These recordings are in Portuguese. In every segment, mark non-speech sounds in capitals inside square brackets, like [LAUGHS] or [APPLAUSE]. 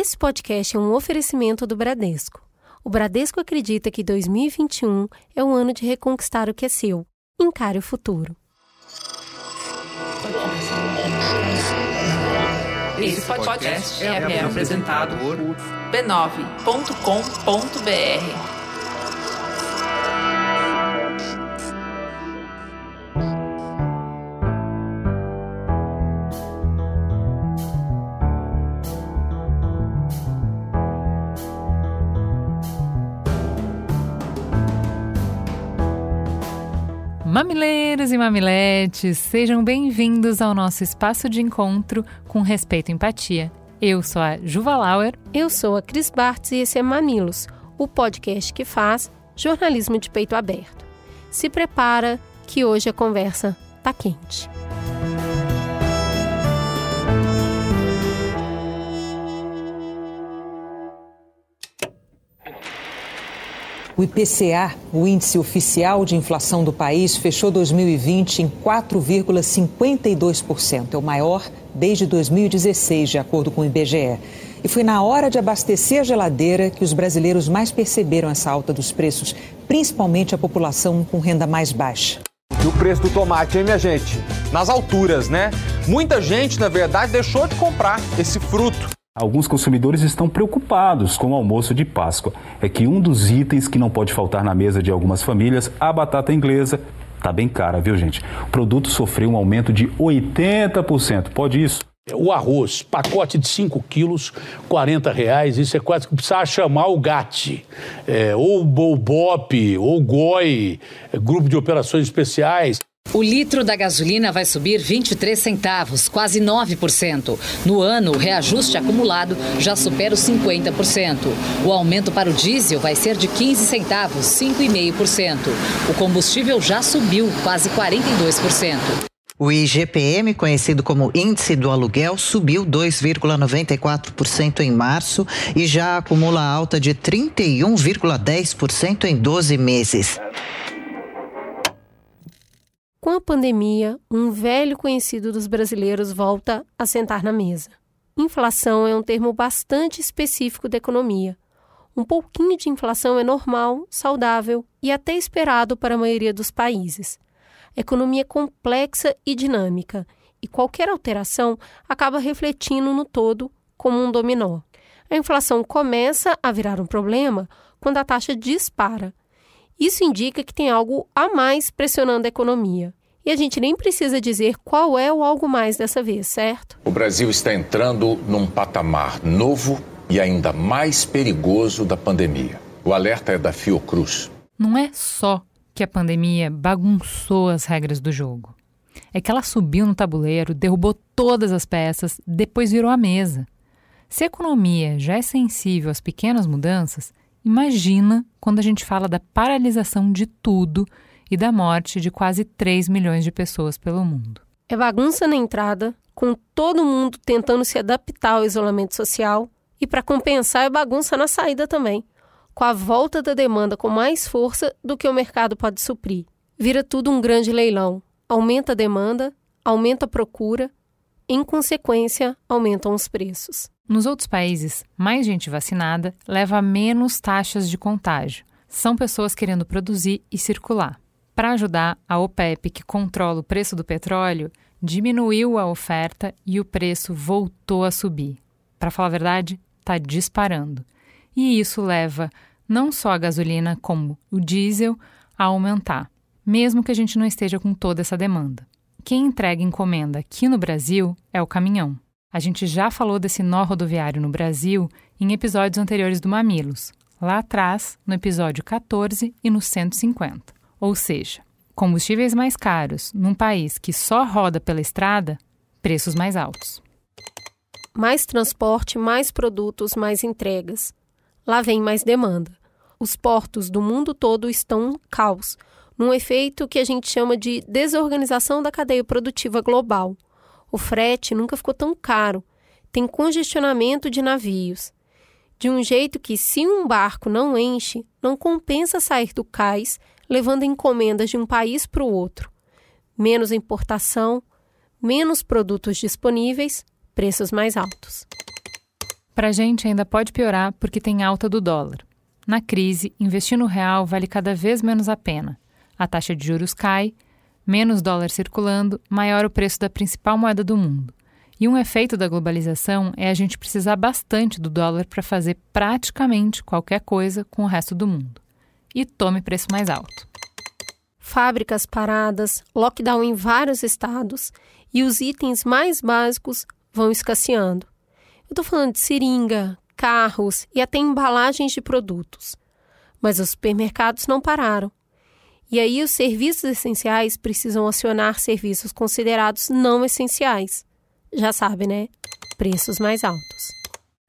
Esse podcast é um oferecimento do Bradesco. O Bradesco acredita que 2021 é o ano de reconquistar o que é seu. Encare o futuro. Esse podcast é apresentado por b9.com.br. Mamileiros e mamiletes, sejam bem-vindos ao nosso espaço de encontro com respeito e empatia. Eu sou a Juva Lauer. Eu sou a Cris Bartz e esse é Mamilos, o podcast que faz jornalismo de peito aberto. Se prepara que hoje a conversa tá quente. O IPCA, o índice oficial de inflação do país, fechou 2020 em 4,52%. É o maior desde 2016, de acordo com o IBGE. E foi na hora de abastecer a geladeira que os brasileiros mais perceberam essa alta dos preços, principalmente a população com renda mais baixa. E o preço do tomate, hein, minha gente? Nas alturas, né? Muita gente, na verdade, deixou de comprar esse fruto. Alguns consumidores estão preocupados com o almoço de Páscoa. É que um dos itens que não pode faltar na mesa de algumas famílias, a batata inglesa, tá bem cara, viu, gente? O produto sofreu um aumento de 80%. Pode isso? O arroz, pacote de 5 quilos, 40 reais, isso é quase que precisava chamar o GAT, é, ou o BOP, ou o GOI, é, Grupo de Operações Especiais. O litro da gasolina vai subir 23 centavos, quase 9%. No ano, o reajuste acumulado já supera os 50%. O aumento para o diesel vai ser de 15 centavos, 5,5%. O combustível já subiu quase 42%. O IGPM, conhecido como Índice do Aluguel, subiu 2,94% em março e já acumula alta de 31,10% em 12 meses. Com a pandemia, um velho conhecido dos brasileiros volta a sentar na mesa. Inflação é um termo bastante específico da economia. Um pouquinho de inflação é normal, saudável e até esperado para a maioria dos países. A economia é complexa e dinâmica, e qualquer alteração acaba refletindo no todo como um dominó. A inflação começa a virar um problema quando a taxa dispara. Isso indica que tem algo a mais pressionando a economia. E a gente nem precisa dizer qual é o algo mais dessa vez, certo? O Brasil está entrando num patamar novo e ainda mais perigoso da pandemia. O alerta é da Fiocruz. Não é só que a pandemia bagunçou as regras do jogo. É que ela subiu no tabuleiro, derrubou todas as peças, depois virou a mesa. Se a economia já é sensível às pequenas mudanças, imagina quando a gente fala da paralisação de tudo e da morte de quase 3 milhões de pessoas pelo mundo. É bagunça na entrada, com todo mundo tentando se adaptar ao isolamento social, e para compensar é bagunça na saída também, com a volta da demanda com mais força do que o mercado pode suprir. Vira tudo um grande leilão. Aumenta a demanda, aumenta a procura, em consequência, aumentam os preços. Nos outros países, mais gente vacinada leva a menos taxas de contágio. São pessoas querendo produzir e circular. Para ajudar, a OPEP, que controla o preço do petróleo, diminuiu a oferta e o preço voltou a subir. Para falar a verdade, está disparando. E isso leva não só a gasolina, como o diesel, a aumentar, mesmo que a gente não esteja com toda essa demanda. Quem entrega encomenda aqui no Brasil é o caminhão. A gente já falou desse nó rodoviário no Brasil em episódios anteriores do Mamilos, lá atrás, no episódio 14 e no 150. Ou seja, combustíveis mais caros num país que só roda pela estrada, preços mais altos. Mais transporte, mais produtos, mais entregas. Lá vem mais demanda. Os portos do mundo todo estão um caos, num efeito que a gente chama de desorganização da cadeia produtiva global. O frete nunca ficou tão caro, tem congestionamento de navios. De um jeito que, se um barco não enche, não compensa sair do cais levando encomendas de um país para o outro. Menos importação, menos produtos disponíveis, preços mais altos. Para a gente ainda pode piorar porque tem alta do dólar. Na crise, investir no real vale cada vez menos a pena. A taxa de juros cai, menos dólar circulando, maior o preço da principal moeda do mundo. E um efeito da globalização é a gente precisar bastante do dólar para fazer praticamente qualquer coisa com o resto do mundo. E tome preço mais alto. Fábricas paradas, lockdown em vários estados e os itens mais básicos vão escasseando. Eu estou falando de seringa, carros e até embalagens de produtos. Mas os supermercados não pararam. E aí os serviços essenciais precisam acionar serviços considerados não essenciais já sabe, né? Preços mais altos.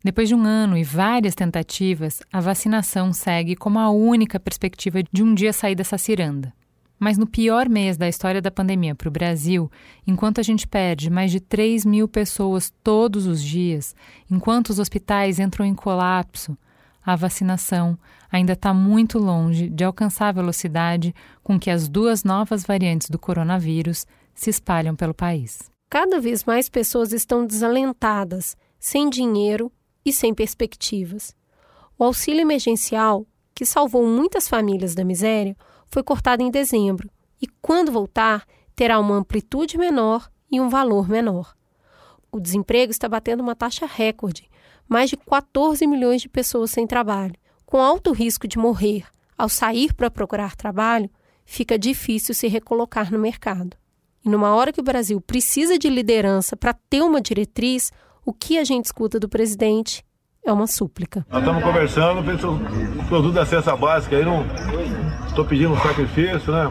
Depois de um ano e várias tentativas, a vacinação segue como a única perspectiva de um dia sair dessa ciranda. Mas no pior mês da história da pandemia para o Brasil, enquanto a gente perde mais de 3 mil pessoas todos os dias, enquanto os hospitais entram em colapso, a vacinação ainda está muito longe de alcançar a velocidade com que as duas novas variantes do coronavírus se espalham pelo país. Cada vez mais pessoas estão desalentadas, sem dinheiro e sem perspectivas. O auxílio emergencial, que salvou muitas famílias da miséria, foi cortado em dezembro e, quando voltar, terá uma amplitude menor e um valor menor. O desemprego está batendo uma taxa recorde, mais de 14 milhões de pessoas sem trabalho. Com alto risco de morrer ao sair para procurar trabalho, fica difícil se recolocar no mercado. E numa hora que o Brasil precisa de liderança para ter uma diretriz, o que a gente escuta do presidente é uma súplica. Nós estamos conversando, o produto da cesta básica aí não estou pedindo um sacrifício, né?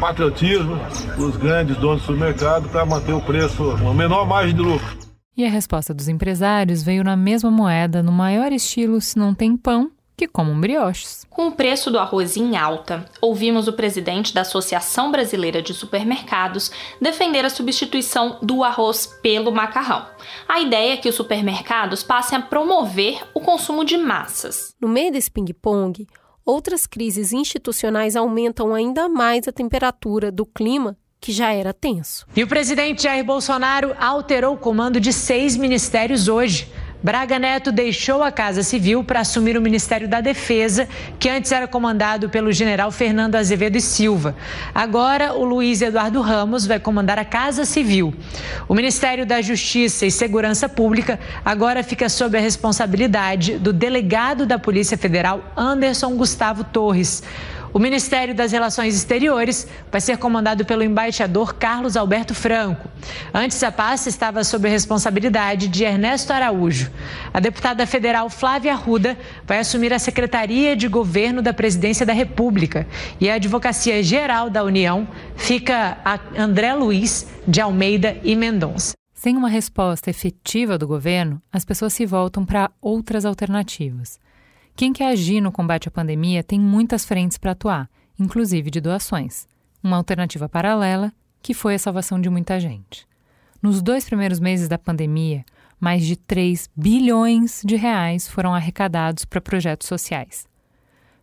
Patriotismo, os grandes donos do supermercado para manter o preço, uma menor margem de lucro. E a resposta dos empresários veio na mesma moeda, no maior estilo: se não tem pão, que comam brioches. Com o preço do arroz em alta, ouvimos o presidente da Associação Brasileira de Supermercados defender a substituição do arroz pelo macarrão. A ideia é que os supermercados passem a promover o consumo de massas. No meio desse ping-pong, outras crises institucionais aumentam ainda mais a temperatura do clima que já era tenso. E o presidente Jair Bolsonaro alterou o comando de seis ministérios hoje. Braga Neto deixou a Casa Civil para assumir o Ministério da Defesa, que antes era comandado pelo general Fernando Azevedo e Silva. Agora, o Luiz Eduardo Ramos vai comandar a Casa Civil. O Ministério da Justiça e Segurança Pública agora fica sob a responsabilidade do delegado da Polícia Federal, Anderson Gustavo Torres. O Ministério das Relações Exteriores vai ser comandado pelo embaixador Carlos Alberto Franco. Antes, a pasta estava sob a responsabilidade de Ernesto Araújo. A deputada federal Flávia Arruda vai assumir a Secretaria de Governo da Presidência da República. E a Advocacia Geral da União fica a André Luiz de Almeida e Mendonça. Sem uma resposta efetiva do governo, as pessoas se voltam para outras alternativas. Quem quer agir no combate à pandemia tem muitas frentes para atuar, inclusive de doações. Uma alternativa paralela que foi a salvação de muita gente. Nos dois primeiros meses da pandemia, mais de 3 bilhões de reais foram arrecadados para projetos sociais.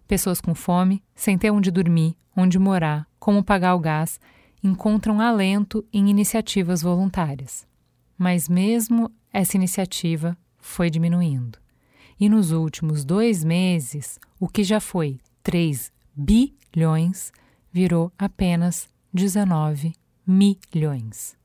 Pessoas com fome, sem ter onde dormir, onde morar, como pagar o gás, encontram alento em iniciativas voluntárias. Mas mesmo essa iniciativa foi diminuindo e nos últimos dois meses, o que já foi 3 bilhões virou apenas 19 milhões.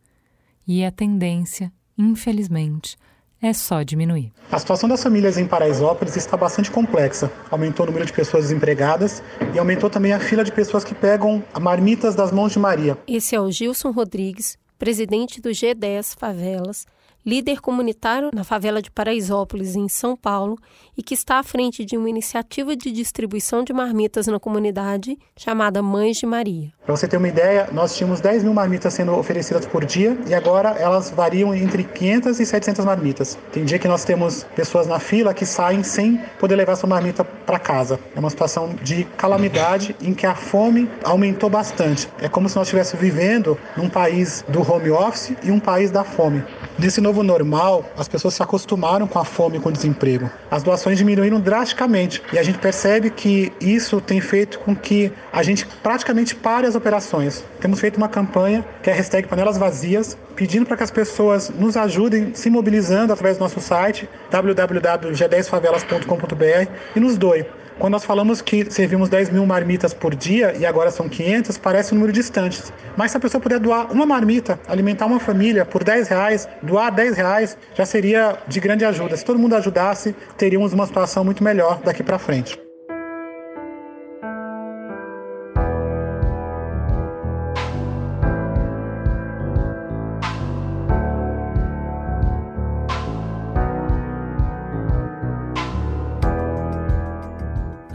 E a tendência, infelizmente, é só diminuir. A situação das famílias em Paraisópolis está bastante complexa. Aumentou o número de pessoas desempregadas e aumentou também a fila de pessoas que pegam marmitas das mãos de Maria. Esse é o Gilson Rodrigues, presidente do G10 Favelas, líder comunitário na favela de Paraisópolis, em São Paulo, e que está à frente de uma iniciativa de distribuição de marmitas na comunidade chamada Mães de Maria. Para você ter uma ideia, nós tínhamos 10 mil marmitas sendo oferecidas por dia e agora elas variam entre 500 e 700 marmitas. Tem dia que nós temos pessoas na fila que saem sem poder levar sua marmita para casa. É uma situação de calamidade [LAUGHS] em que a fome aumentou bastante. É como se nós estivéssemos vivendo num país do home office e um país da fome. Nesse novo normal, as pessoas se acostumaram com a fome e com o desemprego. As doações diminuíram drasticamente e a gente percebe que isso tem feito com que a gente praticamente pare as operações. Temos feito uma campanha que é a hashtag Panelas Vazias, pedindo para que as pessoas nos ajudem se mobilizando através do nosso site www.g10favelas.com.br e nos doem. Quando nós falamos que servimos 10 mil marmitas por dia e agora são 500, parece um número distante. Mas se a pessoa puder doar uma marmita, alimentar uma família por 10 reais, doar 10 reais, já seria de grande ajuda. Se todo mundo ajudasse, teríamos uma situação muito melhor daqui para frente.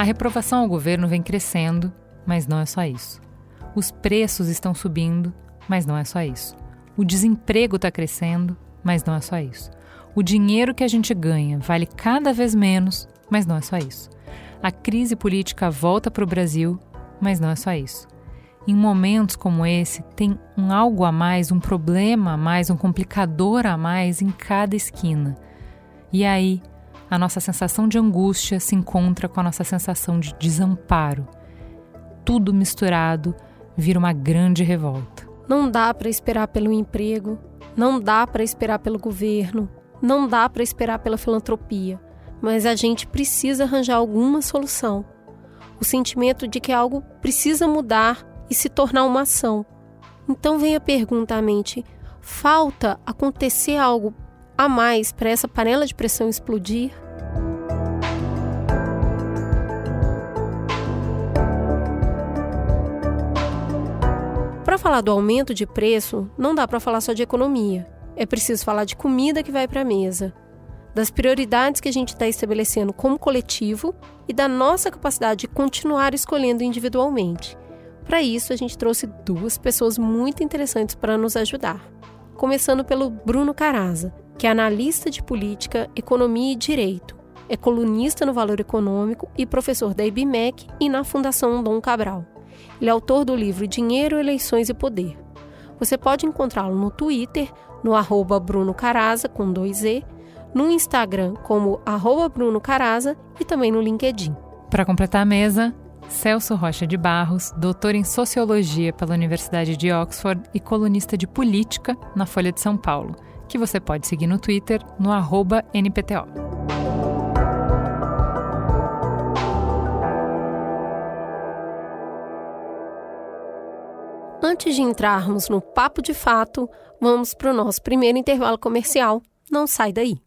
Reprovação ao governo vem crescendo, mas não é só isso. Os preços estão subindo, mas não é só isso. O desemprego está crescendo, mas não é só isso. O dinheiro que a gente ganha vale cada vez menos, mas não é só isso. A crise política volta para o Brasil, mas não é só isso. Em momentos como esse, tem um algo a mais, um problema a mais, um complicador a mais em cada esquina. E aí, a nossa sensação de angústia se encontra com a nossa sensação de desamparo. Tudo misturado vira uma grande revolta. Não dá para esperar pelo emprego, não dá para esperar pelo governo, não dá para esperar pela filantropia, mas a gente precisa arranjar alguma solução. O sentimento de que algo precisa mudar e se tornar uma ação. Então vem a pergunta à mente: falta acontecer algo a mais para essa panela de pressão explodir? Para falar do aumento de preço, não dá para falar só de economia. É preciso falar de comida que vai para a mesa, das prioridades que a gente está estabelecendo como coletivo e da nossa capacidade de continuar escolhendo individualmente. Para isso, a gente trouxe duas pessoas muito interessantes para nos ajudar. Começando pelo Bruno Caraza, que é analista de política, economia e direito, é colunista no Valor Econômico e professor da IBMEC e na Fundação Dom Cabral. Ele é autor do livro Dinheiro, Eleições e Poder. Você pode encontrá-lo no Twitter, no arroba Bruno Caraza, com dois E, no Instagram como arroba Bruno Caraza e também no LinkedIn. Para completar a mesa, Celso Rocha de Barros, doutor em Sociologia pela Universidade de Oxford e colunista de Política na Folha de São Paulo que você pode seguir no Twitter no NPTO. Antes de entrarmos no papo de fato, vamos para o nosso primeiro intervalo comercial. Não sai daí.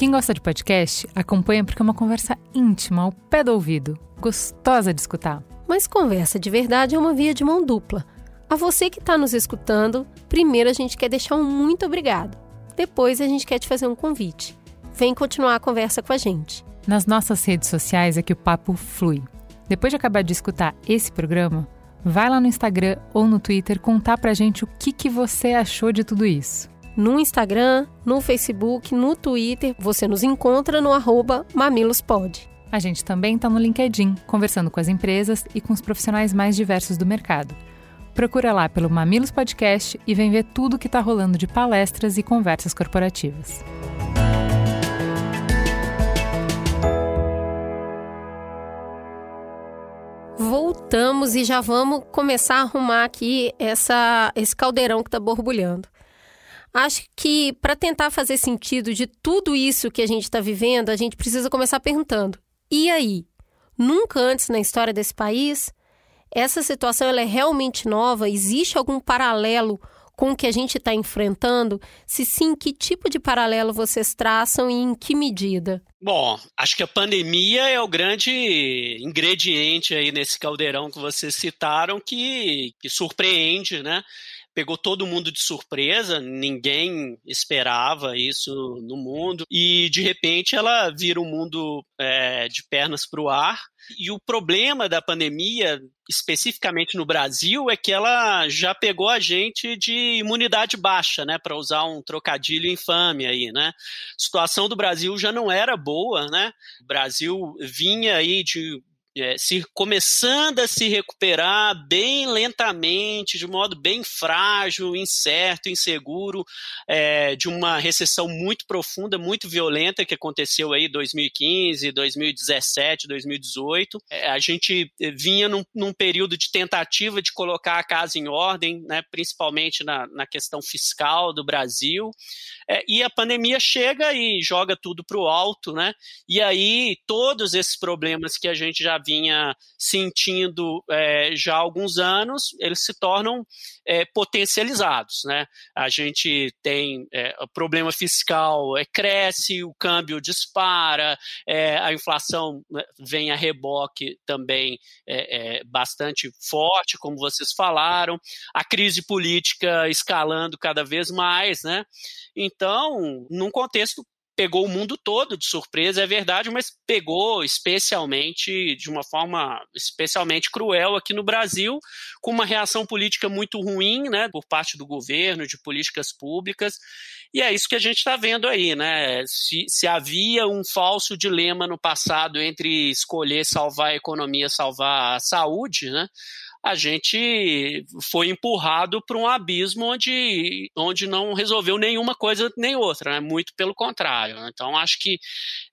Quem gosta de podcast, acompanha porque é uma conversa íntima, ao pé do ouvido, gostosa de escutar. Mas conversa de verdade é uma via de mão dupla. A você que está nos escutando, primeiro a gente quer deixar um muito obrigado. Depois a gente quer te fazer um convite. Vem continuar a conversa com a gente. Nas nossas redes sociais é que o papo flui. Depois de acabar de escutar esse programa, vai lá no Instagram ou no Twitter contar pra gente o que, que você achou de tudo isso no Instagram, no Facebook, no Twitter. Você nos encontra no arroba mamilospod. A gente também está no LinkedIn, conversando com as empresas e com os profissionais mais diversos do mercado. Procura lá pelo Mamilos Podcast e vem ver tudo que está rolando de palestras e conversas corporativas. Voltamos e já vamos começar a arrumar aqui essa, esse caldeirão que está borbulhando. Acho que para tentar fazer sentido de tudo isso que a gente está vivendo, a gente precisa começar perguntando: e aí? Nunca antes na história desse país, essa situação ela é realmente nova? Existe algum paralelo com o que a gente está enfrentando? Se sim, que tipo de paralelo vocês traçam e em que medida? Bom, acho que a pandemia é o grande ingrediente aí nesse caldeirão que vocês citaram que, que surpreende, né? Pegou todo mundo de surpresa, ninguém esperava isso no mundo, e de repente ela vira o um mundo é, de pernas para o ar. E o problema da pandemia, especificamente no Brasil, é que ela já pegou a gente de imunidade baixa, né? Para usar um trocadilho infame aí, né? A situação do Brasil já não era boa, né? O Brasil vinha aí de é, se começando a se recuperar bem lentamente, de modo bem frágil, incerto, inseguro, é, de uma recessão muito profunda, muito violenta que aconteceu aí 2015, 2017, 2018. É, a gente vinha num, num, período de tentativa de colocar a casa em ordem, né, principalmente na, na questão fiscal do Brasil, é, e a pandemia chega e joga tudo para o alto, né? E aí todos esses problemas que a gente já vinha sentindo é, já há alguns anos, eles se tornam é, potencializados. Né? A gente tem é, o problema fiscal é, cresce, o câmbio dispara, é, a inflação né, vem a reboque também é, bastante forte, como vocês falaram, a crise política escalando cada vez mais. Né? Então, num contexto pegou o mundo todo de surpresa, é verdade, mas pegou especialmente, de uma forma especialmente cruel aqui no Brasil, com uma reação política muito ruim, né, por parte do governo, de políticas públicas, e é isso que a gente está vendo aí, né, se, se havia um falso dilema no passado entre escolher salvar a economia, salvar a saúde, né, a gente foi empurrado para um abismo onde, onde não resolveu nenhuma coisa nem outra, né? muito pelo contrário. Então, acho que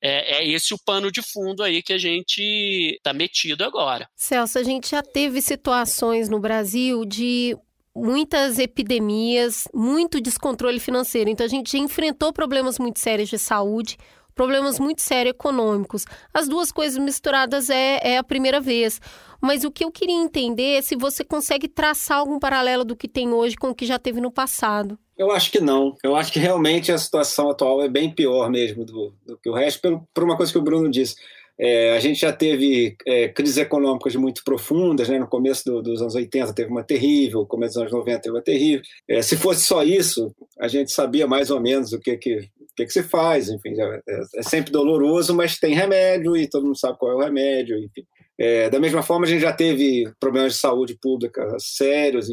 é, é, esse o pano de fundo aí que a gente está metido agora. Celso, a gente já teve situações no Brasil de muitas epidemias, muito descontrole financeiro. Então, a gente já enfrentou problemas muito sérios de saúde, problemas muito sérios econômicos. As duas coisas misturadas é, é a primeira vez. Mas o que eu queria entender é se você consegue traçar algum paralelo do que tem hoje com o que já teve no passado. Eu acho que não. Eu acho que realmente a situação atual é bem pior mesmo do, do que o resto, pelo, por uma coisa que o Bruno disse. É, a gente já teve é, crises econômicas muito profundas, né? no começo do, dos anos 80 teve uma terrível, no começo dos anos 90 teve uma terrível. É, se fosse só isso, a gente sabia mais ou menos o que, que, o que, que se faz, enfim, é, é, sempre doloroso, mas tem remédio e todo mundo sabe qual é o remédio, enfim. É, da mesma forma, a gente já teve problemas de saúde pública sérios,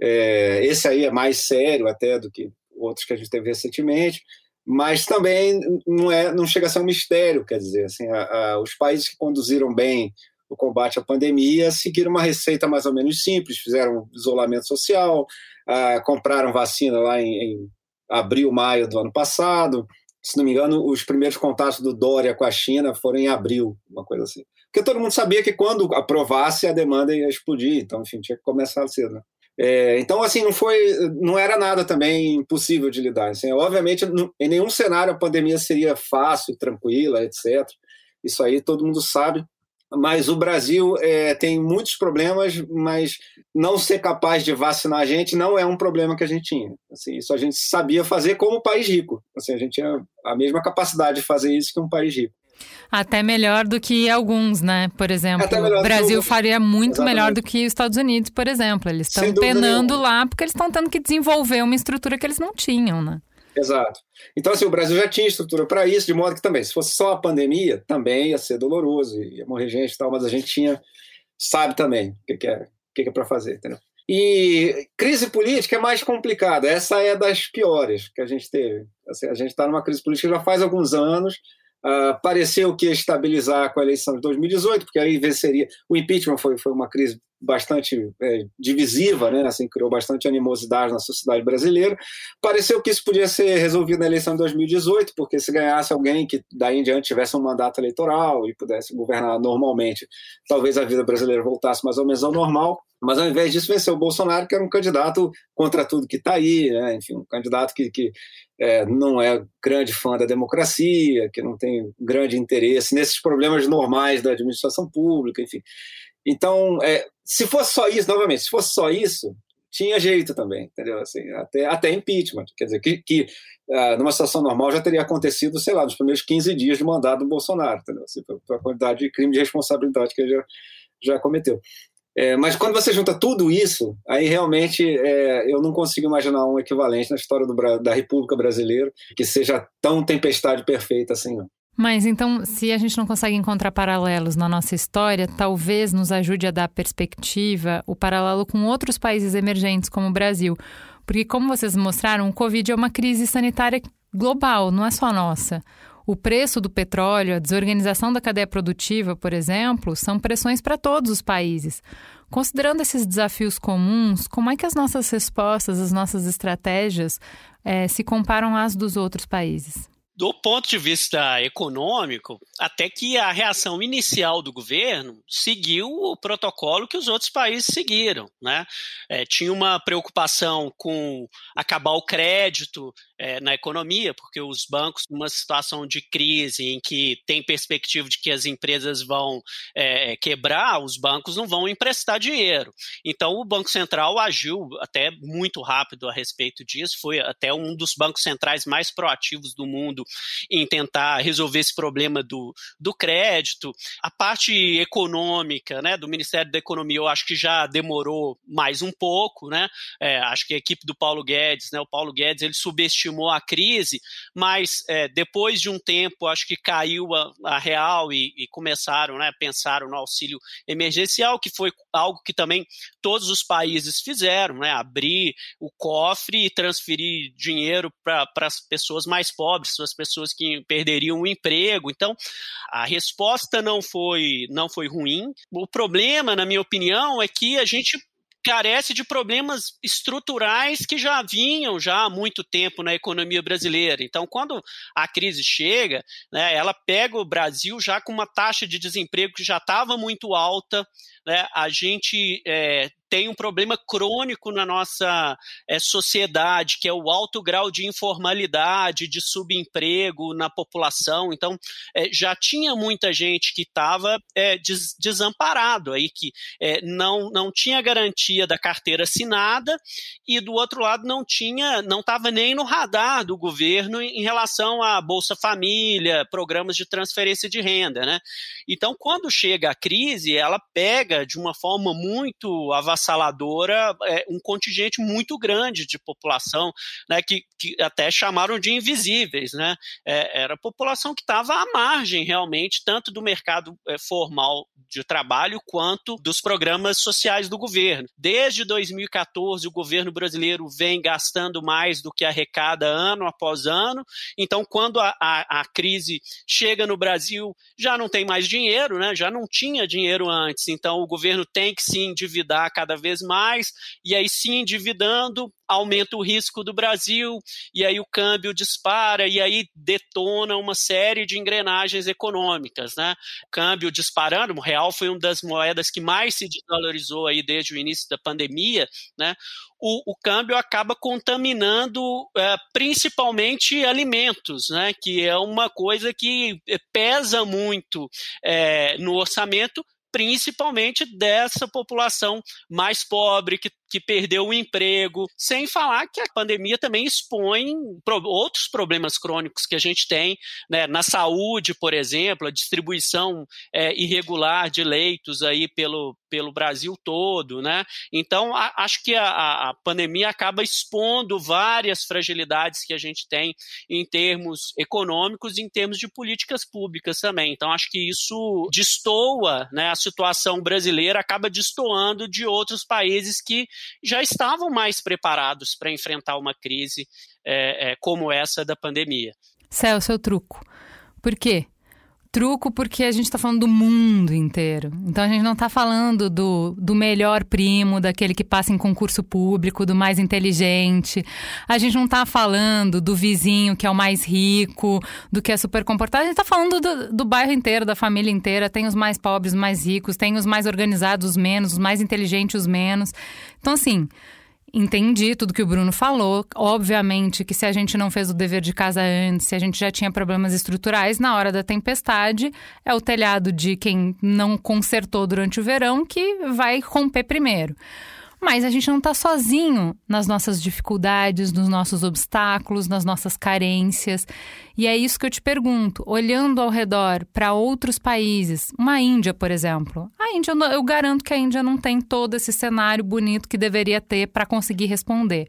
é, esse aí é mais sério até do que outros que a gente teve recentemente, mas também não, é, não chega a ser um mistério, quer dizer, assim, a, a, os países que conduziram bem o combate à pandemia seguiram uma receita mais ou menos simples, fizeram isolamento social, a, compraram vacina lá em, em abril, maio do ano passado, se não me engano, os primeiros contatos do Dória com a China foram em abril, uma coisa assim. Porque todo mundo sabia que quando aprovasse a demanda ia explodir, então, enfim, tinha que começar cedo. Né? É, então, assim, não foi, não era nada também impossível de lidar. Assim, obviamente, em nenhum cenário a pandemia seria fácil, tranquila, etc. Isso aí todo mundo sabe. Mas o Brasil é, tem muitos problemas, mas não ser capaz de vacinar a gente não é um problema que a gente tinha. Assim, isso a gente sabia fazer como país rico. Assim, a gente tinha a mesma capacidade de fazer isso que um país rico. Até melhor do que alguns, né? Por exemplo, o Brasil faria muito Exatamente. melhor do que os Estados Unidos, por exemplo. Eles estão penando nenhuma. lá porque eles estão tendo que desenvolver uma estrutura que eles não tinham, né? Exato. Então, assim, o Brasil já tinha estrutura para isso, de modo que também, se fosse só a pandemia, também ia ser doloroso, ia morrer gente e tal, mas a gente tinha, sabe também o que, que é, que, que é para fazer, entendeu? E crise política é mais complicada, essa é das piores que a gente teve. Assim, a gente está numa crise política já faz alguns anos, Uh, pareceu que ia estabilizar com a eleição de 2018, porque aí venceria. O impeachment foi, foi uma crise bastante é, divisiva, né? assim, criou bastante animosidade na sociedade brasileira. Pareceu que isso podia ser resolvido na eleição de 2018, porque se ganhasse alguém que daí em diante tivesse um mandato eleitoral e pudesse governar normalmente, talvez a vida brasileira voltasse mais ou menos ao normal. Mas ao invés disso, venceu o Bolsonaro, que era um candidato contra tudo que está aí, né? enfim, um candidato que, que é, não é grande fã da democracia, que não tem grande interesse nesses problemas normais da administração pública, enfim. Então, é, se fosse só isso, novamente, se fosse só isso, tinha jeito também, entendeu? Assim, até, até impeachment, quer dizer, que, que uh, numa situação normal já teria acontecido, sei lá, nos primeiros 15 dias de mandato do Bolsonaro, entendeu? Assim, pela quantidade de crime de responsabilidade que ele já, já cometeu. É, mas quando você junta tudo isso, aí realmente é, eu não consigo imaginar um equivalente na história do, da República Brasileira que seja tão tempestade perfeita assim, não. Mas então, se a gente não consegue encontrar paralelos na nossa história, talvez nos ajude a dar perspectiva o paralelo com outros países emergentes, como o Brasil. Porque, como vocês mostraram, o Covid é uma crise sanitária global, não é só nossa. O preço do petróleo, a desorganização da cadeia produtiva, por exemplo, são pressões para todos os países. Considerando esses desafios comuns, como é que as nossas respostas, as nossas estratégias é, se comparam às dos outros países? Do ponto de vista econômico, até que a reação inicial do governo seguiu o protocolo que os outros países seguiram. Né? É, tinha uma preocupação com acabar o crédito é, na economia, porque os bancos, numa situação de crise em que tem perspectiva de que as empresas vão é, quebrar, os bancos não vão emprestar dinheiro. Então, o Banco Central agiu até muito rápido a respeito disso, foi até um dos bancos centrais mais proativos do mundo em tentar resolver esse problema do, do crédito. A parte econômica né, do Ministério da Economia, eu acho que já demorou mais um pouco, né? É, acho que a equipe do Paulo Guedes, né, o Paulo Guedes, ele subestimou subestimou a crise, mas é, depois de um tempo, acho que caiu a, a real e, e, começaram, né, pensaram no auxílio emergencial, que foi algo que também todos os países fizeram, né, abrir o cofre e transferir dinheiro para as pessoas mais pobres, as pessoas que perderiam o emprego. Então, a resposta não foi, não foi ruim. O problema, na minha opinião, é que a gente carece de problemas estruturais que já vinham já há muito tempo na economia brasileira. Então, quando a crise chega, né, ela pega o Brasil já com uma taxa de desemprego que já estava muito alta, né, a gente é, tem um problema crônico na nossa é, sociedade, que é o alto grau de informalidade, de subemprego na população. Então, é, já tinha muita gente que estava é, des desamparado aí, que não, não tinha garantia da carteira assinada e do outro lado não tinha, não estava nem no radar do governo em relação à Bolsa Família, programas de transferência de renda, né? Então, quando chega a crise, ela pega de uma forma muito avassaladora avassaladora é, um contingente muito grande de população, né, que, que até chamaram de invisíveis, né? É, era população que estava à margem realmente tanto do mercado é, formal de trabalho quanto dos programas sociais do governo. Desde 2014 o governo brasileiro vem gastando mais do que arrecada ano após ano. Então, quando a, a, a crise chega no Brasil, já não tem mais dinheiro, né? Já não tinha dinheiro antes. Então, o governo tem que se endividar cada vez mais, e aí se endividando, aumenta o risco do Brasil, e aí o câmbio dispara, e aí detona uma série de engrenagens econômicas. Né? Câmbio disparando, o real foi uma das moedas que mais se desvalorizou aí desde o início da pandemia, né? O, o, câmbio acaba contaminando é, principalmente alimentos, né, que é uma coisa que pesa muito é, no orçamento, principalmente dessa população mais pobre, que que perdeu o emprego, sem falar que a pandemia também expõe outros problemas crônicos que a gente tem né, na saúde, por exemplo, a distribuição é, irregular de leitos aí pelo, pelo Brasil todo, né? Então, a, acho que a, a, pandemia acaba expondo várias fragilidades que a gente tem em termos econômicos e em termos de políticas públicas também. Então, acho que isso destoa, né? A situação brasileira acaba destoando de outros países que já estavam mais preparados para enfrentar uma crise é, é, como essa da pandemia. Céu, seu truco. Por quê? Truco porque a gente está falando do mundo inteiro. Então a gente não está falando do, do melhor primo, daquele que passa em concurso público, do mais inteligente. A gente não está falando do vizinho que é o mais rico, do que é super comportado. A gente está falando do, do bairro inteiro, da família inteira. Tem os mais pobres, os mais ricos, tem os mais organizados, os menos, os mais inteligentes, os menos. Então, assim. Entendi tudo que o Bruno falou. Obviamente que se a gente não fez o dever de casa antes, se a gente já tinha problemas estruturais, na hora da tempestade, é o telhado de quem não consertou durante o verão que vai romper primeiro. Mas a gente não está sozinho nas nossas dificuldades, nos nossos obstáculos, nas nossas carências. E é isso que eu te pergunto, olhando ao redor para outros países, uma Índia, por exemplo. A Índia, eu garanto que a Índia não tem todo esse cenário bonito que deveria ter para conseguir responder.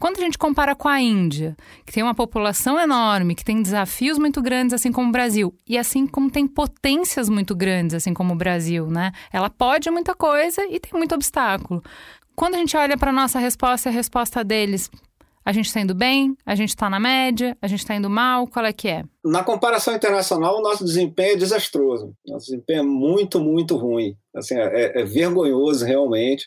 Quando a gente compara com a Índia, que tem uma população enorme, que tem desafios muito grandes, assim como o Brasil, e assim como tem potências muito grandes, assim como o Brasil, né? Ela pode muita coisa e tem muito obstáculo. Quando a gente olha para nossa resposta e a resposta deles, a gente está indo bem? A gente está na média? A gente está indo mal? Qual é que é? Na comparação internacional, o nosso desempenho é desastroso. Nosso desempenho é muito, muito ruim. Assim, é, é vergonhoso, realmente.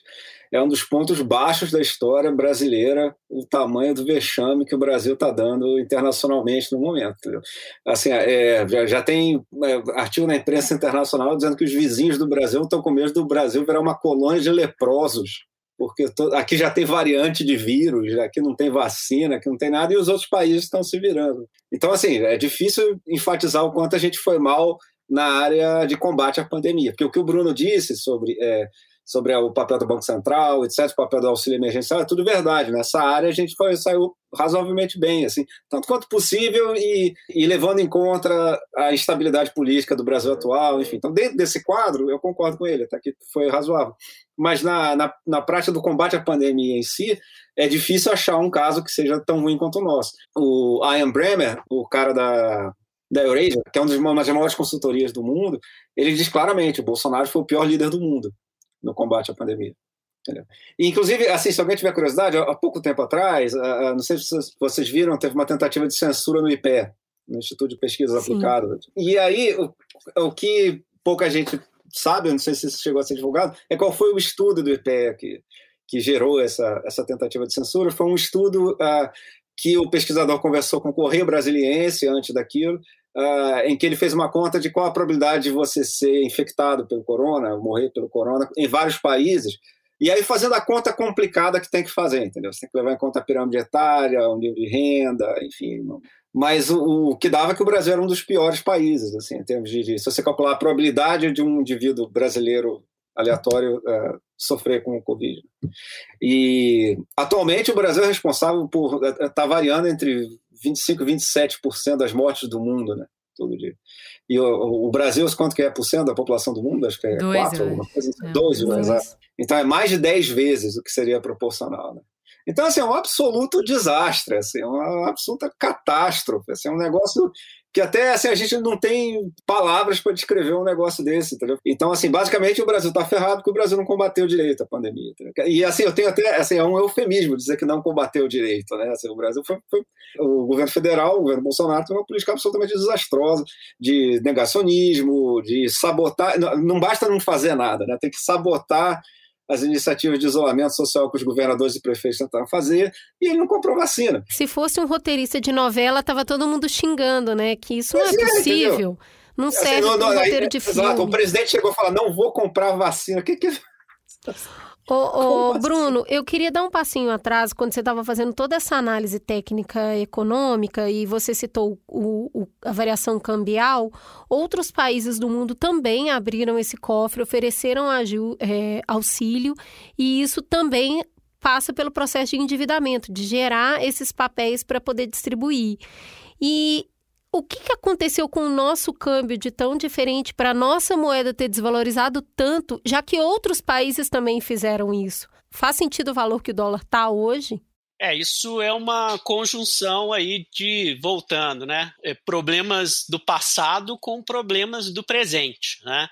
É um dos pontos baixos da história brasileira, o tamanho do vexame que o Brasil está dando internacionalmente no momento. Assim, é, já, já, tem é, artigo na imprensa internacional dizendo que os vizinhos do Brasil estão com medo do Brasil virar uma colônia de leprosos porque aqui já tem variante de vírus, aqui não tem vacina, aqui não tem nada, e os outros países estão se virando. Então, assim, é difícil enfatizar o quanto a gente foi mal na área de combate à pandemia, porque o que o Bruno disse sobre é, sobre o papel do Banco Central, etc., o papel do auxílio emergencial, é tudo verdade. Nessa área a gente foi, saiu razoavelmente bem, assim, tanto quanto possível e, e levando em conta a instabilidade política do Brasil atual, enfim. Então, dentro desse quadro, eu concordo com ele, até que foi razoável. Mas na, na, na prática do combate à pandemia em si, é difícil achar um caso que seja tão ruim quanto o nosso. O Ian Bremer, o cara da, da Eurasia, que é uma das maiores consultorias do mundo, ele diz claramente: o Bolsonaro foi o pior líder do mundo no combate à pandemia. Entendeu? E, inclusive, assim, se alguém tiver curiosidade, há pouco tempo atrás, não sei se vocês viram, teve uma tentativa de censura no IPE, no Instituto de Pesquisas Sim. Aplicadas. E aí, o, o, que pouca gente sabe, não sei se isso chegou a ser divulgado, é qual foi o estudo do IPE que, que gerou essa, essa tentativa de censura. Foi um estudo uh, que o pesquisador conversou com o Correio Brasiliense antes daquilo, uh, em que ele fez uma conta de qual a probabilidade de você ser infectado pelo corona, morrer pelo corona, em vários países. E aí fazendo a conta complicada que tem que fazer, entendeu? Você tem que levar em conta a pirâmide etária, o nível de renda, enfim. Mas o, o que dava é que o Brasil era um dos piores países, assim, em termos de, de se você calcular a probabilidade de um indivíduo brasileiro aleatório uh, sofrer com o Covid. E atualmente o Brasil é responsável por estar tá variando entre 25 e 27% das mortes do mundo, né? Todo dia. E o, o, Brasil, quanto que é por cento da população do mundo? Acho que é dois, 4, alguma coisa assim. É, dois. Exato. Então é mais de 10 vezes o que seria proporcional, né? Então, assim, é um absoluto desastre, assim, é uma absoluta catástrofe, assim, é um negócio que até assim, a gente não tem palavras para descrever um negócio desse, entendeu? Então, assim, basicamente o Brasil está ferrado porque o Brasil não combateu direito a pandemia. Entendeu? E assim, eu tenho até, assim, é um eufemismo dizer que não combateu direito, né? Assim, o Brasil foi, foi, o governo federal, o governo Bolsonaro tem uma política absolutamente desastrosa de negacionismo, de sabotar, não, não basta não fazer nada, né? Tem que sabotar as iniciativas de isolamento social que os governadores e prefeitos tentaram fazer, e ele não comprou vacina. Se fosse um roteirista de novela, tava todo mundo xingando, né? Que isso não é, é possível. Não assim, serve assim, não, não, roteiro aí, de filme. Exato, o presidente chegou a falar, não vou comprar vacina. O que que... [LAUGHS] Ô, ô assim? Bruno, eu queria dar um passinho atrás quando você estava fazendo toda essa análise técnica econômica e você citou o, o, a variação cambial. Outros países do mundo também abriram esse cofre, ofereceram é, auxílio e isso também passa pelo processo de endividamento, de gerar esses papéis para poder distribuir. E o que, que aconteceu com o nosso câmbio de tão diferente para a nossa moeda ter desvalorizado tanto, já que outros países também fizeram isso? Faz sentido o valor que o dólar está hoje? É, isso é uma conjunção aí de, voltando, né? É, problemas do passado com problemas do presente, né?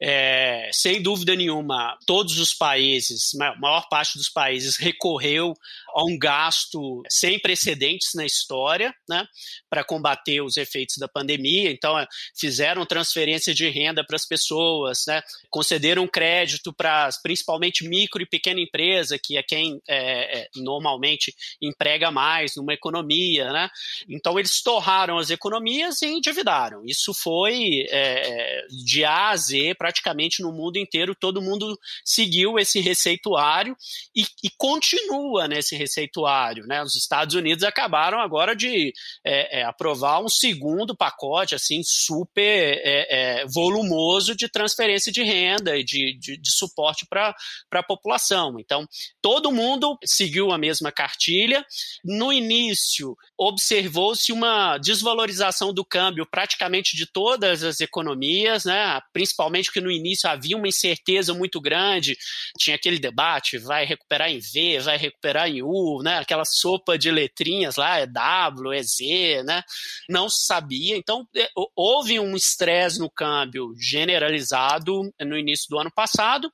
É, sem dúvida nenhuma, todos os países, a maior parte dos países recorreu a um gasto sem precedentes na história, né, para combater os efeitos da pandemia. Então, é, fizeram transferência de renda para as pessoas, né, concederam crédito para principalmente micro e pequena empresa, que é quem é, é, normalmente emprega mais numa economia. Né? Então, eles torraram as economias e endividaram. Isso foi é, de A a Z, praticamente no mundo inteiro, todo mundo seguiu esse receituário e, e continua nesse receituário. Né? Os Estados Unidos acabaram agora de é, é, aprovar um segundo pacote assim super é, é, volumoso de transferência de renda e de, de, de suporte para a população. Então, todo mundo seguiu a mesma cartilha. No início, observou-se uma desvalorização do câmbio praticamente de todas as economias, né? principalmente porque no início havia uma incerteza muito grande, tinha aquele debate, vai recuperar em V, vai recuperar em U, né? aquela sopa de letrinhas lá, é W, é Z, né? não sabia, então é, houve um estresse no câmbio generalizado no início do ano passado,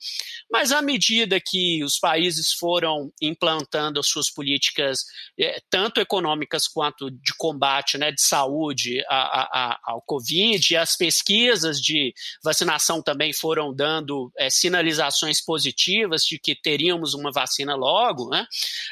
mas à medida que os países foram implantando as suas políticas, é, tanto econômicas quanto de combate, né, de saúde a, a, ao Covid, as pesquisas de vacinação também foram dando é, sinalizações positivas de que teríamos uma vacina logo, né,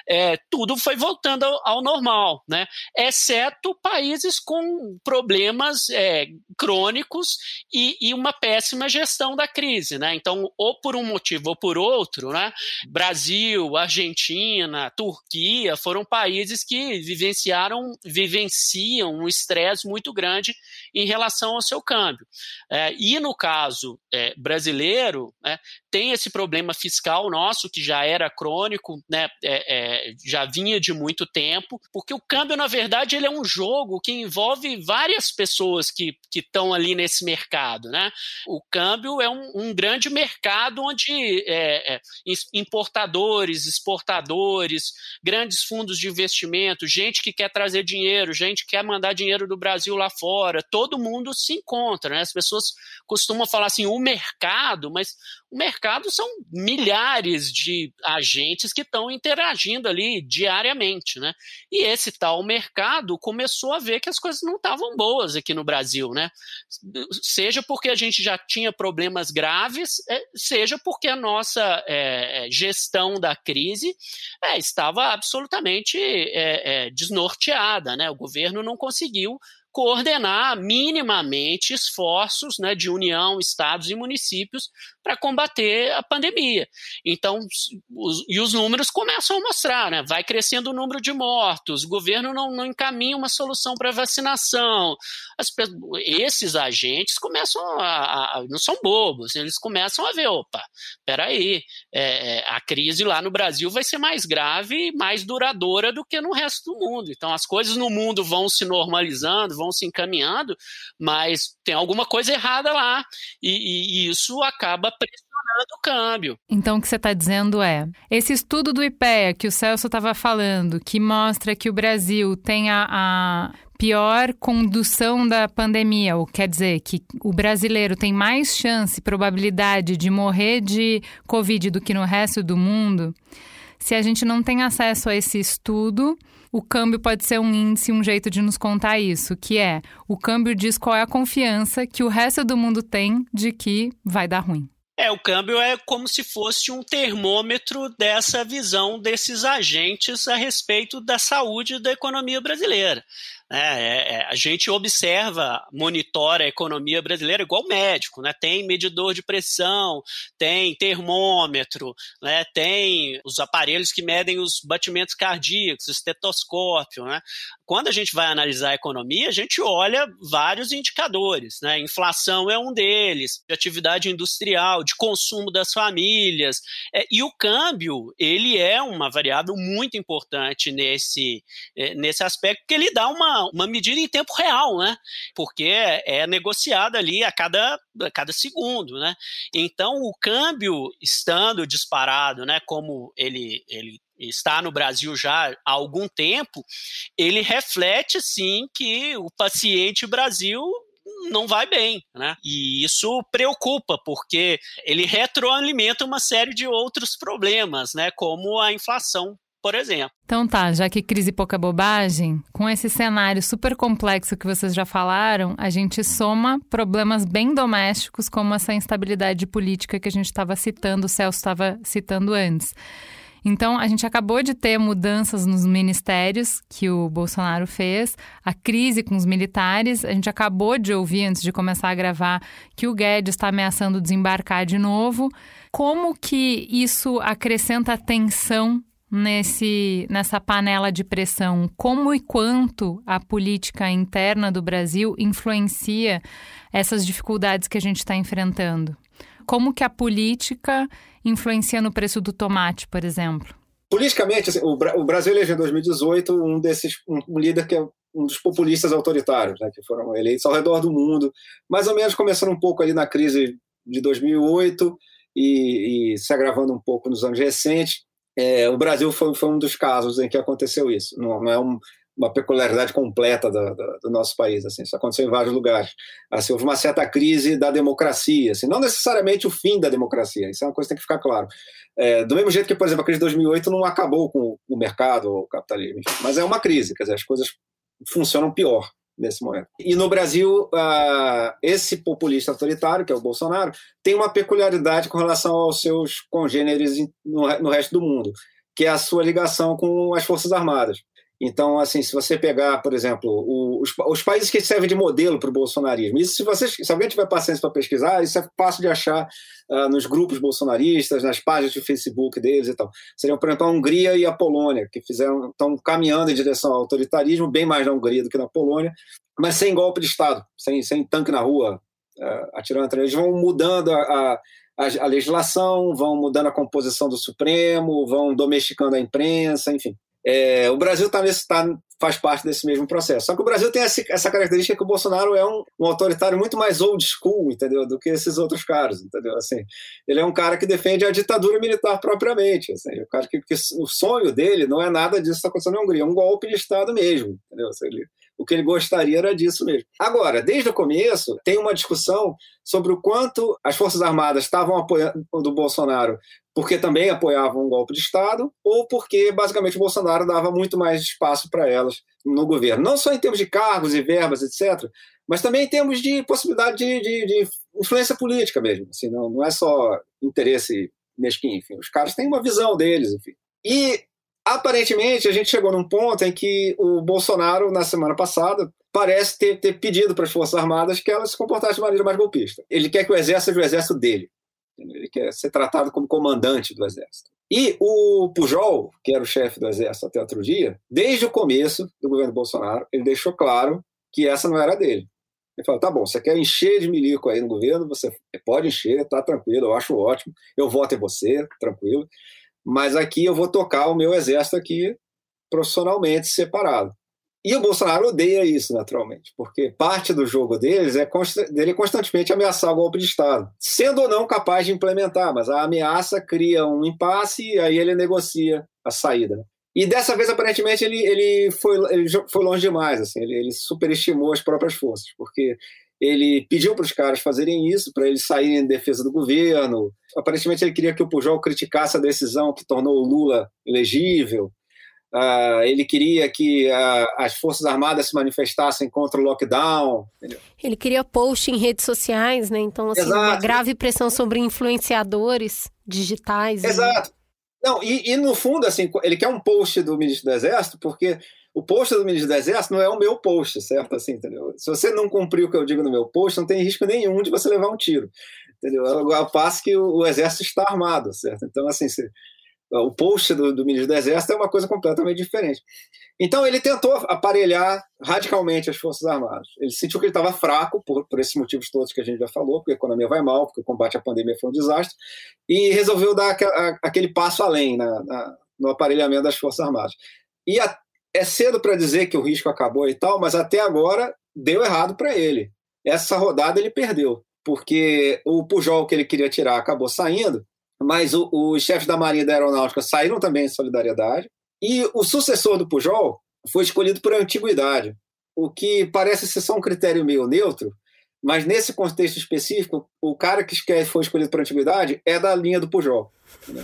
é, tudo foi voltando ao, ao, normal, né, exceto países com problemas é, crônicos e, e, uma péssima gestão da crise. Né, então, ou por um motivo ou por outro, né, Brasil, Argentina, Turquia foram países que vivenciaram, vivenciam um estresse muito grande em relação ao seu câmbio. É, e no caso é, brasileiro, né, tem esse problema fiscal nosso, que já era crônico, né, é, é, já vinha de muito tempo, porque o câmbio, na verdade, ele é um jogo que envolve várias pessoas que estão ali nesse mercado. Né? O câmbio é um, um grande mercado onde é, é, importadores, exportadores, grandes fundos de investimento, gente que quer trazer dinheiro, gente que quer mandar dinheiro do Brasil lá fora, todo mundo se encontra. Né? As pessoas costumam falar assim, o mercado, mas o mercado são milhares de agentes que estão interagindo ali diariamente, né? E esse tal mercado começou a ver que as coisas não estavam boas aqui no Brasil, né? Seja porque a gente já tinha problemas graves, é, seja porque a nossa é, é gestão da crise é, estava absolutamente é, é, desnorteada, né? O governo não conseguiu coordenar minimamente esforços né, de União, estados e municípios para combater a pandemia. Então, os, e os números começam a mostrar, né? Vai crescendo o número de mortos, o governo não, não encaminha uma solução para vacinação. As, esses agentes começam a, a, não são bobos, eles começam a ver, opa, peraí, é, é, a crise lá no Brasil vai ser mais grave e mais duradoura do que no resto do mundo. Então, as coisas no mundo vão se normalizando, vão se encaminhando, mas tem alguma coisa errada lá, e, e isso acaba pressionando o câmbio. Então, o que você está dizendo é: esse estudo do IPEA que o Celso estava falando, que mostra que o Brasil tem a, a pior condução da pandemia, ou quer dizer que o brasileiro tem mais chance, probabilidade de morrer de Covid do que no resto do mundo. Se a gente não tem acesso a esse estudo, o câmbio pode ser um índice, um jeito de nos contar isso, que é o câmbio diz qual é a confiança que o resto do mundo tem de que vai dar ruim. É, o câmbio é como se fosse um termômetro dessa visão desses agentes a respeito da saúde da economia brasileira. Né? É, é, a gente observa, monitora a economia brasileira igual médico, né? Tem medidor de pressão, tem termômetro, né? Tem os aparelhos que medem os batimentos cardíacos, estetoscópio, né? Quando a gente vai analisar a economia, a gente olha vários indicadores, né? Inflação é um deles, de atividade industrial, de consumo das famílias, é, e o câmbio, ele é uma variável muito importante nesse, é, nesse aspecto, porque ele dá uma uma, medida em tempo real, né? Porque é, negociada ali a cada, a cada segundo, né? Então, o câmbio estando disparado, né, como ele, ele está no Brasil já há algum tempo, ele reflete sim que o paciente Brasil não vai bem, né? E isso preocupa, porque ele retroalimenta uma série de outros problemas, né? Como a inflação por exemplo. Então tá, já que crise pouca bobagem, com esse cenário super complexo que vocês já falaram, a gente soma problemas bem domésticos, como essa instabilidade política que a gente estava citando, o Celso estava citando antes. Então, a gente acabou de ter mudanças nos ministérios que o Bolsonaro fez, a crise com os militares. A gente acabou de ouvir, antes de começar a gravar, que o Guedes está ameaçando desembarcar de novo. Como que isso acrescenta tensão nesse, nessa panela de pressão, como e quanto a política interna do Brasil influencia essas dificuldades que a gente está enfrentando? Como que a política influencia no preço do tomate, por exemplo? Politicamente, assim, o, Brasil elegeu em 2018 um desses um, um líder que é um dos populistas autoritários, né, que foram eleitos ao redor do mundo, mais ou menos começando um pouco ali na crise de 2008 e, e se agravando um pouco nos anos recentes. É, o Brasil foi, foi, um dos casos em que aconteceu isso. Não, não é um, uma peculiaridade completa do, do, do, nosso país. Assim, isso aconteceu em vários lugares. Assim, houve uma certa crise da democracia, assim, não necessariamente o fim da democracia. Isso é uma coisa que tem que ficar claro. É, do mesmo jeito que, por exemplo, a crise de 2008 não acabou com o mercado ou o capitalismo, mas é uma crise. Quer dizer, as coisas funcionam pior nesse momento. E no Brasil, uh, esse populista autoritário, que é o Bolsonaro, tem uma peculiaridade com relação aos seus congêneres no, no resto do mundo, que é a sua ligação com as Forças Armadas. Então, assim, se você pegar, por exemplo, o, os, os, países que servem de modelo para o bolsonarismo, isso se, vocês, se alguém tiver paciência para pesquisar, isso é fácil de achar uh, nos grupos bolsonaristas, nas páginas de Facebook deles e tal. Seriam, por exemplo, a Hungria e a Polônia, que fizeram, estão caminhando em direção ao autoritarismo, bem mais na Hungria do que na Polônia, mas sem golpe de Estado, sem, sem tanque na rua, uh, atirando. Eles vão mudando a, a a, legislação, vão mudando a composição do Supremo, vão domesticando a imprensa, enfim. É, o Brasil tá nesse, tá, faz parte desse mesmo processo. Só que o Brasil tem essa, essa característica que o Bolsonaro é um, um, autoritário muito mais old school, entendeu? Do que esses outros caras, entendeu? Assim, ele é um cara que defende a ditadura militar propriamente. Assim, o cara que, que o sonho dele não é nada disso que está acontecendo na Hungria, é um golpe de Estado mesmo, entendeu? Assim, ele, o que ele gostaria era disso mesmo. Agora, desde o começo, tem uma discussão sobre o quanto as Forças Armadas estavam apoiando o Bolsonaro porque também apoiavam um golpe de Estado ou porque, basicamente, o Bolsonaro dava muito mais espaço para elas no governo. Não só em termos de cargos e verbas, etc., mas também em termos de possibilidade de, de, de influência política mesmo. Assim, não, não é só interesse mesquinho. Enfim, os caras têm uma visão deles. Enfim. E aparentemente a gente chegou num ponto em que o Bolsonaro, na semana passada, parece ter, ter pedido para as Forças Armadas que elas se comportassem de maneira mais golpista. Ele quer que o exército seja o exército dele. Ele quer ser tratado como comandante do exército. E o Pujol, que era o chefe do exército até outro dia, desde o começo do governo Bolsonaro, ele deixou claro que essa não era dele. Ele falou: tá bom, você quer encher de milico aí no governo, você pode encher, tá tranquilo, eu acho ótimo, eu voto em você, tranquilo mas aqui eu vou tocar o meu exército aqui profissionalmente separado. E o Bolsonaro odeia isso, naturalmente, porque parte do jogo deles é dele constantemente ameaçar o golpe de Estado, sendo ou não capaz de implementar, mas a ameaça cria um impasse e aí ele negocia a saída. E dessa vez, aparentemente, ele, ele, foi, ele foi longe demais, assim, ele, ele superestimou as próprias forças, porque ele pediu para os caras fazerem isso, para eles saírem em defesa do governo. Aparentemente, ele queria que o Pujol criticasse a decisão que tornou o Lula elegível. Uh, ele queria que uh, as Forças Armadas se manifestassem contra o lockdown. Entendeu? Ele queria post em redes sociais, né? Então, assim, Exato. uma grave pressão sobre influenciadores digitais. Né? Exato. Né? Não, e, e, no fundo, assim, ele quer um post do ministro do Exército, porque o post do ministro do Exército não é o meu post, certo? Assim, entendeu? Se você não cumprir o que eu digo no meu post, não tem risco nenhum de você levar um tiro. Entendeu? Ao passo que o, o Exército está armado, certo? Então, assim, se, o post do, do, ministro do Exército é uma coisa completamente diferente. Então, ele tentou aparelhar radicalmente as Forças Armadas. Ele sentiu que ele estava fraco, por, por esses motivos todos que a gente já falou, porque a economia vai mal, porque o combate à pandemia foi um desastre, e resolveu dar aquele passo além na, na, no aparelhamento das Forças Armadas. E a, é cedo para dizer que o risco acabou e tal, mas até agora deu errado para ele. Essa rodada ele perdeu, porque o Pujol que ele queria tirar acabou saindo, mas os chefes da Marinha e da Aeronáutica saíram também em solidariedade, e o sucessor do Pujol foi escolhido por antiguidade, o que parece ser só um critério meio neutro, mas nesse contexto específico, o cara que foi escolhido por antiguidade é da linha do Pujol.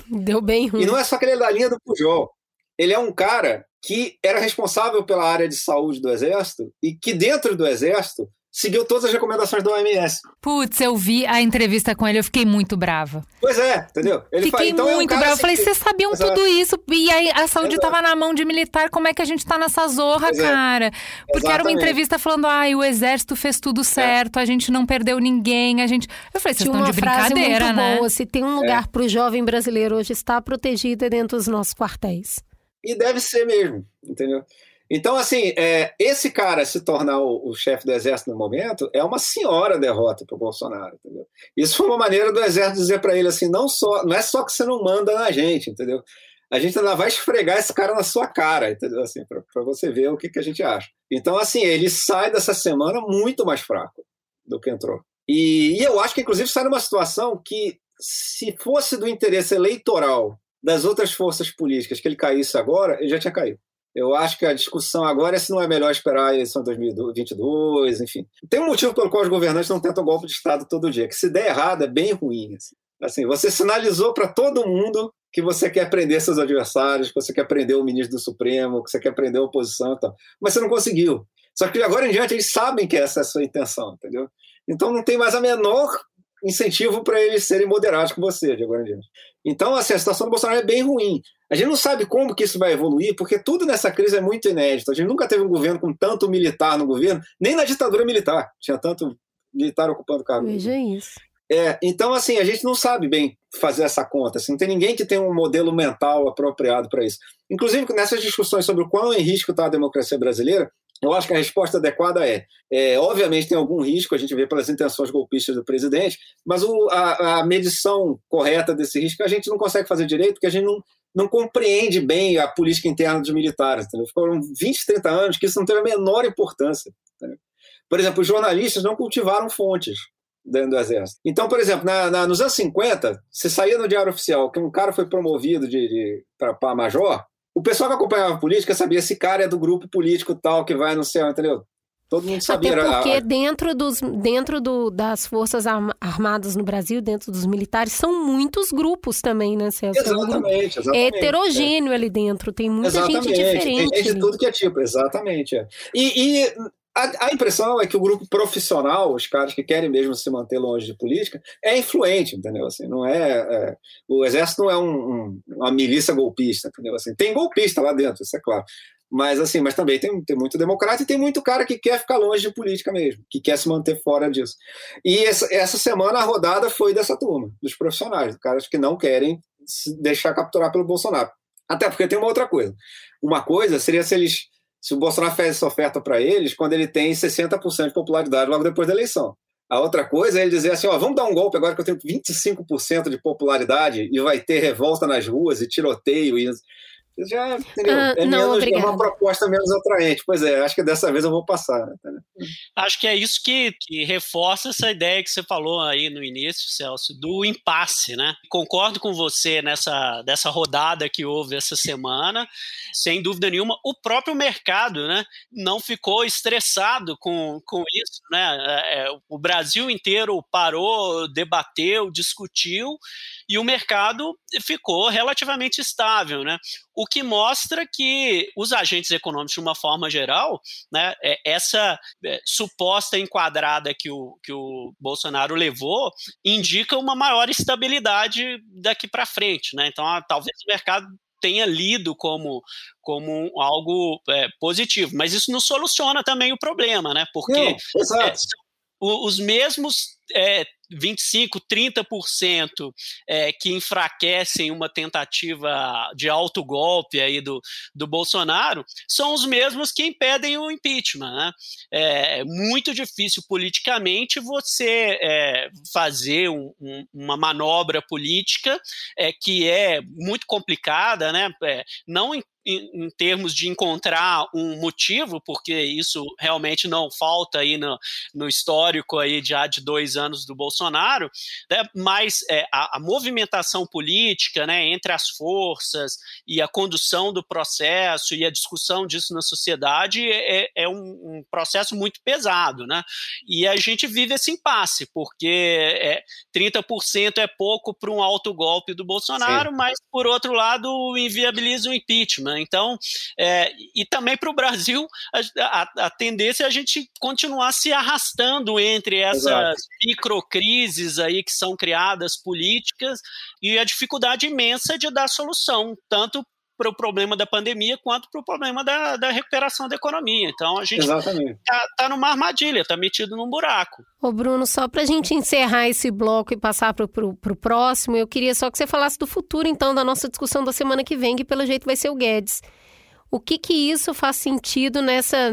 Deu bem ruim. E não é só que ele é da linha do Pujol. Ele é um cara que era responsável pela área de saúde do Exército e que dentro do Exército seguiu todas as recomendações da OMS. Putz, eu vi a entrevista com ele, eu fiquei muito brava. Pois é, entendeu? Ele fiquei então muito é um brava. Eu falei, vocês sabiam Exato. tudo isso? E aí a saúde estava na mão de militar, como é que a gente tá nessa zorra, pois é. cara? É. Porque era uma entrevista falando, ai, o exército fez tudo é. certo, a gente não perdeu ninguém, a gente... Eu falei, vocês estão de brincadeira, frase muito né? Boa, se tem um lugar é. para o jovem brasileiro hoje estar protegido é dentro dos nossos quartéis. E deve ser mesmo, entendeu? Então, assim, é, esse cara se tornar o, o chefe do exército no momento é uma senhora derrota para o Bolsonaro, entendeu? Isso foi uma maneira do exército dizer para ele assim, não só, não é só que você não manda na gente, entendeu? A gente ainda vai esfregar esse cara na sua cara, entendeu? Assim, para você ver o que, que a gente acha. Então, assim, ele sai dessa semana muito mais fraco do que entrou. E, e eu acho que, inclusive, sai numa situação que, se fosse do interesse eleitoral das outras forças políticas que ele caísse agora, ele já tinha caído. Eu acho que a discussão agora é se não é melhor esperar a eleição de 2022, enfim. Tem um motivo pelo qual os governantes não tentam golpe de Estado todo dia, que se der errado é bem ruim. Assim, assim você sinalizou para todo mundo que você quer prender seus adversários, que você quer prender o ministro do Supremo, que você quer prender a oposição e tal. Mas você não conseguiu. Só que agora em diante eles sabem que essa é a sua intenção, entendeu? Então não tem mais a menor incentivo para eles serem moderados com você de agora em diante. Então, assim, a situação do Bolsonaro é bem ruim. A gente não sabe como que isso vai evoluir, porque tudo nessa crise é muito inédito. A gente nunca teve um governo com tanto militar no governo, nem na ditadura militar tinha tanto militar ocupando cargo. Veja isso. É, então, assim, a gente não sabe bem fazer essa conta. Assim, não tem ninguém que tenha um modelo mental apropriado para isso. Inclusive, nessas discussões sobre o quão em risco está a democracia brasileira, eu acho que a resposta adequada é, é, obviamente tem algum risco, a gente vê pelas intenções golpistas do presidente, mas o, a, a, medição correta desse risco a gente não consegue fazer direito, porque a gente não, não compreende bem a política interna dos militares. Entendeu? Foram 20, 30 anos que isso não teve a menor importância. Entendeu? Por exemplo, os jornalistas não cultivaram fontes dentro do exército. Então, por exemplo, na, na, nos anos 50, você saía no Diário Oficial que um cara foi promovido de, de para major, o pessoal que acompanhava a política sabia esse cara é do grupo político tal que vai no céu, entendeu? Todo mundo sabia. Até porque dentro, dos, dentro do, das Forças Armadas no Brasil, dentro dos militares, são muitos grupos também, né, Celso? Exatamente, exatamente. É heterogêneo é. ali dentro, tem muita exatamente. gente diferente. Tem gente de tudo que é tipo, exatamente. É. E, e a, a, impressão é que o grupo profissional, os caras que querem mesmo se manter longe de política, é influente, entendeu? Assim, não é, é o exército não é um, um, uma milícia golpista, entendeu? Assim, tem golpista lá dentro, isso é claro. Mas assim, mas também tem, tem muito democrata e tem muito cara que quer ficar longe de política mesmo, que quer se manter fora disso. E essa, essa semana a rodada foi dessa turma, dos profissionais, dos caras que não querem se deixar capturar pelo Bolsonaro. Até porque tem uma outra coisa. Uma coisa seria se eles se o Bolsonaro faz essa oferta para eles quando ele tem 60% de popularidade logo depois da eleição. A outra coisa é ele dizer assim: ó, vamos dar um golpe agora que eu tenho 25% de popularidade e vai ter revolta nas ruas e tiroteio. E já entendeu? Ah, é, não, menos, é uma proposta menos atraente. Pois é, acho que dessa vez eu vou passar. Acho que é isso que, que, reforça essa ideia que você falou aí no início, Celso, do impasse, né? Concordo com você nessa dessa rodada que houve essa semana, sem dúvida nenhuma. O próprio mercado, né, não ficou estressado com, com isso, né? É, é o Brasil inteiro parou, debateu, discutiu e o mercado ficou relativamente estável, né? O que mostra que os agentes econômicos, de uma forma geral, né, é, essa é, suposta enquadrada que o, que o Bolsonaro levou indica uma maior estabilidade daqui para frente, né? Então, talvez o mercado tenha lido como, como algo é, positivo, mas isso não soluciona também o problema, né? Porque não, é, os mesmos é, 25%, 30% é, que enfraquecem uma tentativa de autogolpe aí do, do Bolsonaro são os mesmos que impedem o impeachment. Né? É muito difícil politicamente você é, fazer um, um, uma manobra política é, que é muito complicada, né? É, não em, em, termos de encontrar um motivo, porque isso realmente não falta aí no, no histórico aí já de dois dois anos do Bolsonaro, né, mas é, a, a, movimentação política né, entre as forças e a condução do processo e a discussão disso na sociedade é, é um, um, processo muito pesado. Né? E a gente vive esse impasse, porque é, 30% é pouco para um autogolpe do Bolsonaro, Sim. mas, por outro lado, inviabiliza o impeachment. Então, é, e também para o Brasil, a, a, a, tendência é a gente continuar se arrastando entre essas Exato. Microcrises aí que são criadas políticas e a dificuldade imensa de dar solução, tanto para o problema da pandemia quanto para o problema da, da, recuperação da economia. Então a gente está tá numa armadilha, está metido num buraco. Ô Bruno, só para a gente encerrar esse bloco e passar para o próximo, eu queria só que você falasse do futuro, então, da nossa discussão da semana que vem, que pelo jeito vai ser o Guedes. O que que isso faz sentido nessa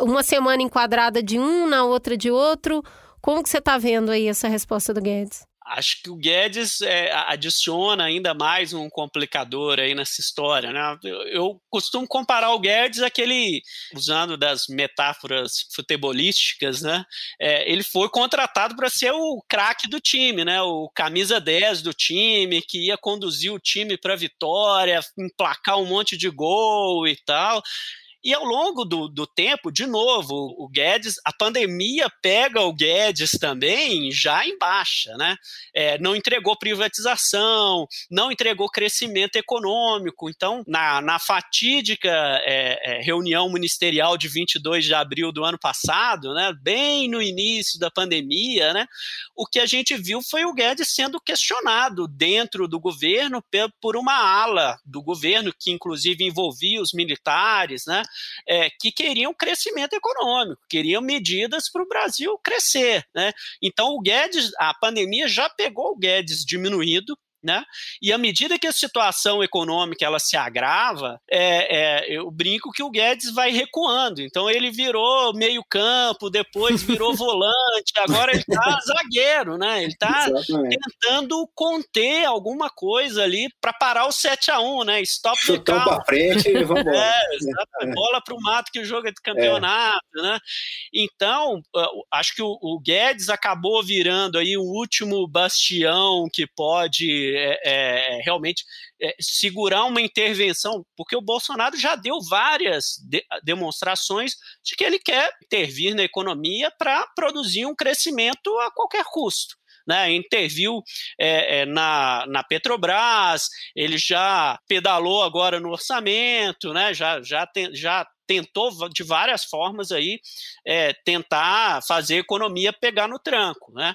uma semana enquadrada de um, na outra de outro? Como que você está vendo aí essa resposta do Guedes? acho que o Guedes é, adiciona ainda mais um complicador aí nessa história. Né? Eu, eu, costumo comparar o Guedes àquele, usando das metáforas futebolísticas, né? É, ele foi contratado para ser o craque do time, né? o camisa 10 do time, que ia conduzir o time para a vitória, emplacar um monte de gol e tal. E ao longo do, do tempo, de novo, o Guedes, a pandemia pega o Guedes também já em baixa, né? É, não entregou privatização, não entregou crescimento econômico. Então, na, na fatídica é, é, reunião ministerial de 22 de abril do ano passado, né, bem no início da pandemia, né, o que a gente viu foi o Guedes sendo questionado dentro do governo por uma ala do governo, que inclusive envolvia os militares, né? É, que queriam crescimento econômico, queriam medidas para o Brasil crescer. Né? Então, o Guedes, a pandemia já pegou o Guedes diminuído, né? E à medida que a situação econômica ela se agrava, é, é, eu brinco que o Guedes vai recuando. Então ele virou meio campo, depois virou [LAUGHS] volante, agora ele está [LAUGHS] zagueiro, né? Ele está tentando conter alguma coisa ali para parar o 7 a 1 né? Stop Chutão para frente e vamos embora. [LAUGHS] É, é, bola para o mato que o jogo é de campeonato, né? Então acho que o, o Guedes acabou virando aí o último bastião que pode é, é, realmente é, segurar uma intervenção, porque o Bolsonaro já deu várias de, demonstrações de que ele quer intervir na economia para produzir um crescimento a qualquer custo. Né, interviu é, é, na, na Petrobras, ele já pedalou agora no orçamento, né, já, já, tem, já tentou de várias formas aí é, tentar fazer a economia pegar no tranco, né?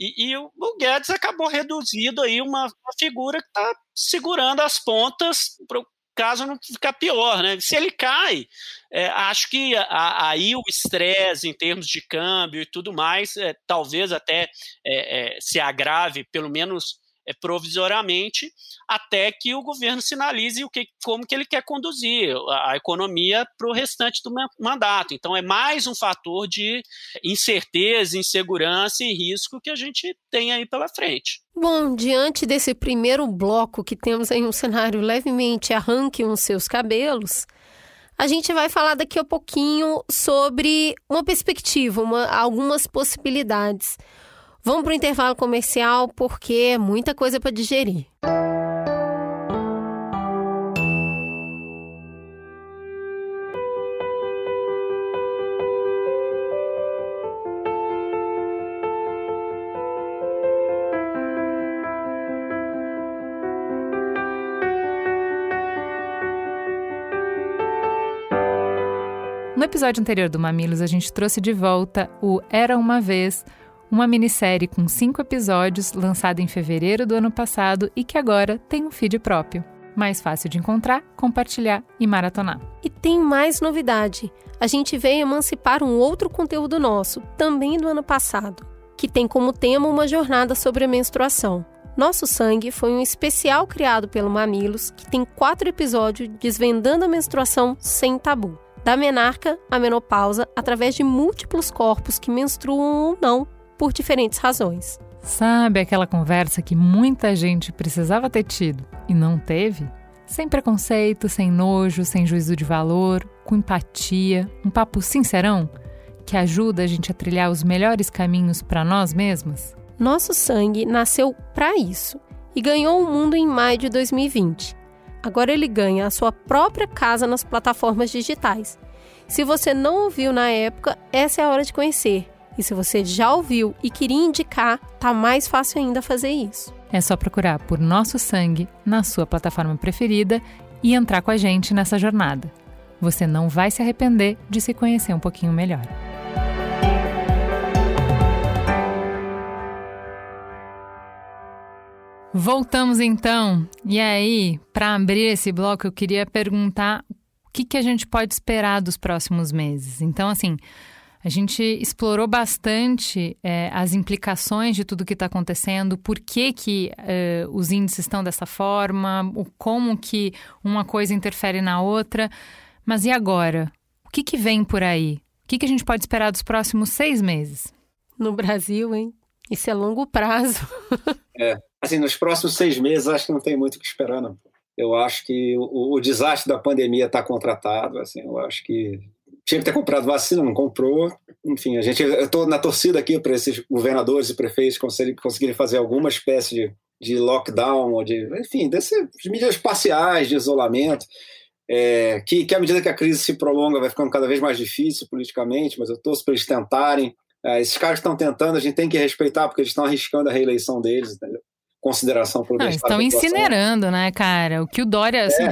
E, e o, Guedes acabou reduzido aí uma, uma figura que está segurando as pontas caso não ficar pior, né? Se ele cai, é, acho que a, aí o estresse em termos de câmbio e tudo mais, é, talvez até é, é, se agrave, pelo menos é, provisoriamente até que o governo sinalize o que, como que ele quer conduzir a, a economia para o restante do mandato. Então é mais um fator de incerteza, insegurança e risco que a gente tem aí pela frente. Bom, diante desse primeiro bloco que temos aí um cenário levemente arranque os seus cabelos, a gente vai falar daqui a pouquinho sobre uma perspectiva, uma, algumas possibilidades. Vamos para o intervalo comercial porque é muita coisa para digerir. No episódio anterior do Mamilos, a gente trouxe de volta o Era uma Vez, uma minissérie com cinco episódios lançada em fevereiro do ano passado e que agora tem um feed próprio. Mais fácil de encontrar, compartilhar e maratonar. E tem mais novidade. A gente veio emancipar um outro conteúdo nosso, também do ano passado, que tem como tema uma jornada sobre a menstruação. Nosso Sangue foi um especial criado pelo Mamilos que tem quatro episódios desvendando a menstruação sem tabu. Da menarca à menopausa, através de múltiplos corpos que menstruam ou não por diferentes razões. Sabe aquela conversa que muita gente precisava ter tido e não teve? Sem preconceito, sem nojo, sem juízo de valor, com empatia, um papo sincerão? que ajuda a gente a trilhar os melhores caminhos para nós mesmas? Nosso sangue nasceu para isso e ganhou o mundo em maio de 2020. Agora ele ganha a sua própria casa nas plataformas digitais. Se você não ouviu na época, essa é a hora de conhecer. E se você já ouviu e queria indicar, tá mais fácil ainda fazer isso. É só procurar por Nosso Sangue na sua plataforma preferida e entrar com a gente nessa jornada. Você não vai se arrepender de se conhecer um pouquinho melhor. Voltamos então. E aí, para abrir esse bloco, eu queria perguntar o que, que a gente pode esperar dos próximos meses. Então, assim, a gente explorou bastante é, as implicações de tudo que está acontecendo, por que, que é, os índices estão dessa forma, o, como que uma coisa interfere na outra. Mas e agora? O que, que vem por aí? O que, que a gente pode esperar dos próximos seis meses? No Brasil, hein? Isso é longo prazo. [LAUGHS] é, assim, nos próximos seis meses, acho que não tem muito o que esperar, não. Eu acho que o, o desastre da pandemia está contratado. Assim, eu acho que tinha que ter comprado vacina, não comprou. Enfim, a gente, eu estou na torcida aqui para esses governadores e prefeitos conseguirem fazer alguma espécie de, de lockdown, ou de, enfim, dessas medidas parciais de isolamento, é, que, que à medida que a crise se prolonga vai ficando cada vez mais difícil politicamente, mas eu torço para eles tentarem. É, esses caras estão tentando, a gente tem que respeitar, porque eles estão arriscando a reeleição deles, entendeu? Consideração por Não, estão incinerando, né, cara? O que o Dória, assim,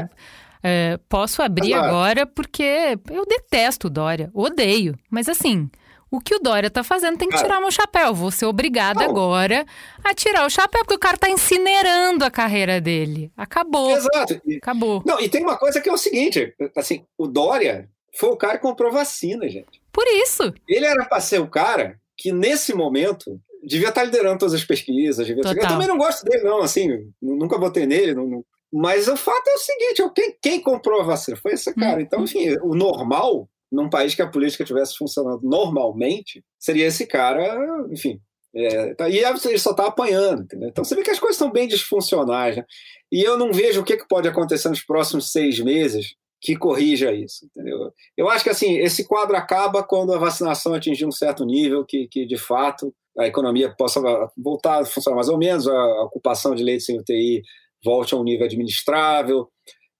é. Posso abrir agora porque eu detesto o Dória, odeio. Mas assim, o que o Dória tá fazendo tem que tirar meu chapéu. Vou ser obrigada agora a tirar o chapéu, porque o cara tá incinerando a carreira dele. Acabou. Exato. Acabou. Não, e tem uma coisa que é o seguinte: assim, o Dória foi o cara que comprou vacina, gente. Por isso. Ele era para ser o cara que, nesse momento, devia estar tá liderando todas as pesquisas. Devia... Eu também não gosto dele, não, assim, nunca votei nele, não, não, mas o fato é o seguinte: quem, quem comprou a vacina foi esse cara. Então, uhum. enfim, o normal, num país que a política estivesse funcionando normalmente, seria esse cara, enfim. É, tá, e ele só está apanhando, entendeu? Então você vê que as coisas estão bem disfuncionais, né? E eu não vejo o que, que pode acontecer nos próximos seis meses que corrija isso, entendeu? Eu acho que assim esse quadro acaba quando a vacinação atingir um certo nível que, que de fato a economia possa voltar a funcionar mais ou menos, a ocupação de leitos sem UTI volte a um nível administrável.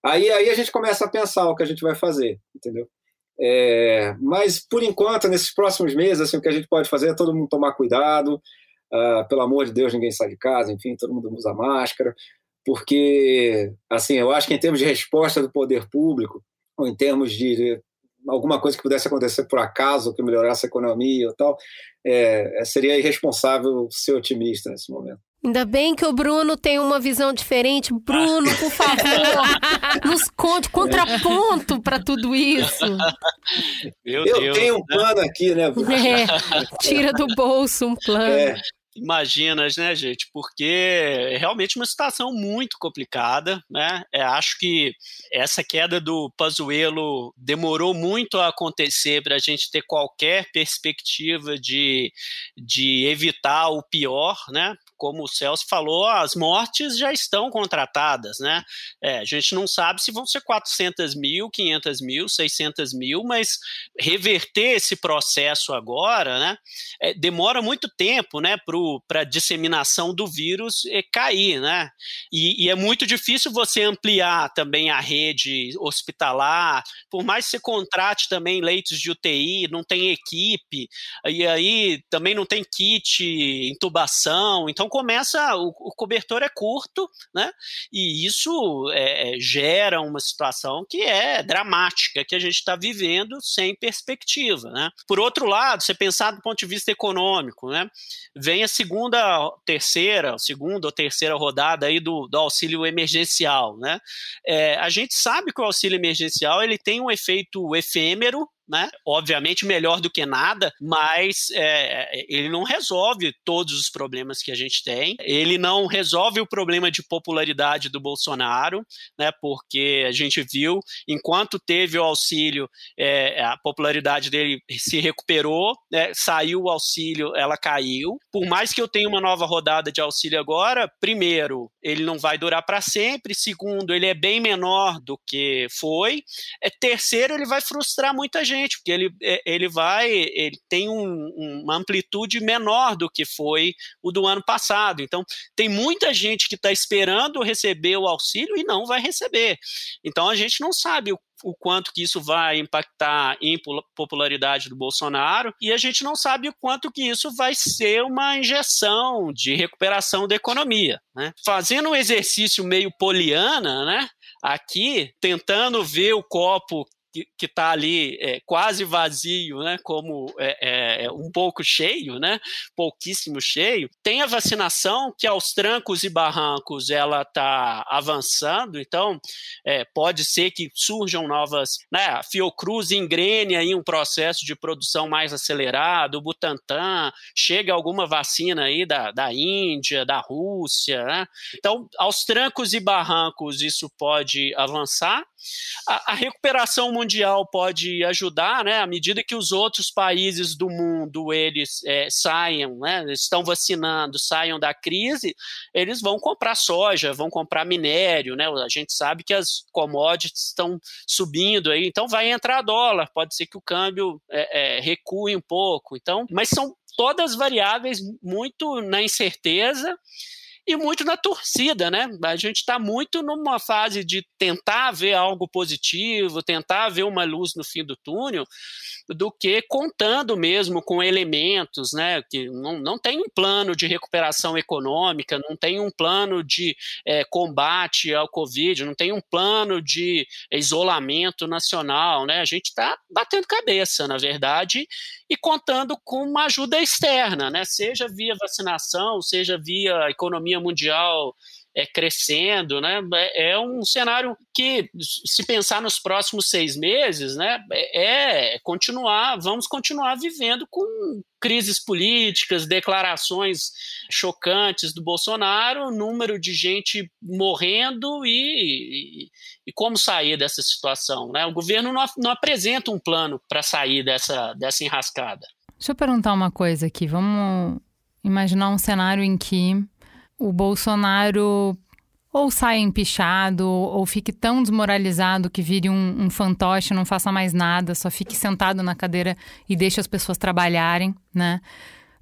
Aí, aí a gente começa a pensar o que a gente vai fazer, entendeu? É, mas, por enquanto, nesses próximos meses, assim, o que a gente pode fazer é todo mundo tomar cuidado. Uh, pelo amor de Deus, ninguém sai de casa, enfim, todo mundo usa máscara. Porque, assim, eu acho que em termos de resposta do poder público, ou em termos de alguma coisa que pudesse acontecer por acaso, que melhorasse a economia ou tal, é, seria irresponsável ser otimista nesse momento. Ainda bem que o Bruno tem uma visão diferente. Bruno, por favor, [LAUGHS] nos conte contraponto para tudo isso. Meu Eu Deus, tenho um né? plano aqui, né? [LAUGHS] É, tira do bolso um plano. É. Imaginas, né, gente? Porque é realmente uma situação muito complicada, né? É, acho que essa queda do Pazuello demorou muito a acontecer para a gente ter qualquer perspectiva de, de evitar o pior, né? Como o Celso falou, as mortes já estão contratadas, né? É, a gente não sabe se vão ser 400 mil, 500 mil, 600 mil, mas reverter esse processo agora, né? É, demora muito tempo, né? Para a disseminação do vírus é, cair, né? E, e, é muito difícil você ampliar também a rede hospitalar, por mais que você contrate também leitos de UTI, não tem equipe, e aí também não tem kit, intubação, então começa, o, o cobertor é curto, né? E isso é, é, gera uma situação que é dramática, que a gente está vivendo sem perspectiva, né? Por outro lado, você pensar do ponto de vista econômico, né? Vem a segunda, terceira, segunda ou terceira rodada aí do, do auxílio emergencial, né? É, a gente sabe que o auxílio emergencial ele tem um efeito efêmero, né? Obviamente melhor do que nada, mas é, ele não resolve todos os problemas que a gente tem. Ele não resolve o problema de popularidade do Bolsonaro, né? Porque a gente viu, enquanto teve o auxílio, é, a popularidade dele se recuperou, né? saiu o auxílio, ela caiu. Por mais que eu tenha uma nova rodada de auxílio agora, primeiro, ele não vai durar para sempre. Segundo, ele é bem menor do que foi. É, terceiro, ele vai frustrar muita gente porque ele, é, ele vai, ele tem um, uma amplitude menor do que foi o do ano passado. Então, tem muita gente que está esperando receber o auxílio e não vai receber. Então, a gente não sabe o o quanto que isso vai impactar em popularidade do Bolsonaro e a gente não sabe o quanto que isso vai ser uma injeção de recuperação da economia. Né? Fazendo um exercício meio poliana, né? aqui, tentando ver o copo que está ali é, quase vazio, né, como é, é, um pouco cheio, né, pouquíssimo cheio. Tem a vacinação que aos trancos e barrancos ela está avançando, então é, pode ser que surjam novas, né, a Fiocruz engrene aí um processo de produção mais acelerado, o Butantan, chega alguma vacina aí da, da Índia, da Rússia, né? Então, aos trancos e barrancos isso pode avançar. A, a recuperação mundial pode ajudar, né? À medida que os outros países do mundo eles é, saiam, né? Estão vacinando, saiam da crise, eles vão comprar soja, vão comprar minério, né? A gente sabe que as commodities estão subindo aí, então vai entrar dólar, pode ser que o câmbio é, é, recue um pouco. Então, mas são todas variáveis muito na incerteza e muito na torcida, né? A gente está muito numa fase de tentar ver algo positivo, tentar ver uma luz no fim do túnel, do que contando mesmo com elementos, né? Que não, não tem um plano de recuperação econômica, não tem um plano de é, combate ao Covid, não tem um plano de isolamento nacional, né? A gente está batendo cabeça, na verdade, e contando com uma ajuda externa, né? Seja via vacinação, seja via economia mundial é, crescendo, né? É, é um cenário que, se pensar nos próximos seis meses, né, é, é continuar, vamos continuar vivendo com crises políticas, declarações chocantes do Bolsonaro, número de gente morrendo e, e, e como sair dessa situação. Né? O governo não, não apresenta um plano para sair dessa, dessa enrascada. Deixa eu perguntar uma coisa aqui. Vamos imaginar um cenário em que o Bolsonaro ou saia empichado, ou fique tão desmoralizado que vire um, um fantoche, não faça mais nada, só fique sentado na cadeira e deixe as pessoas trabalharem, né?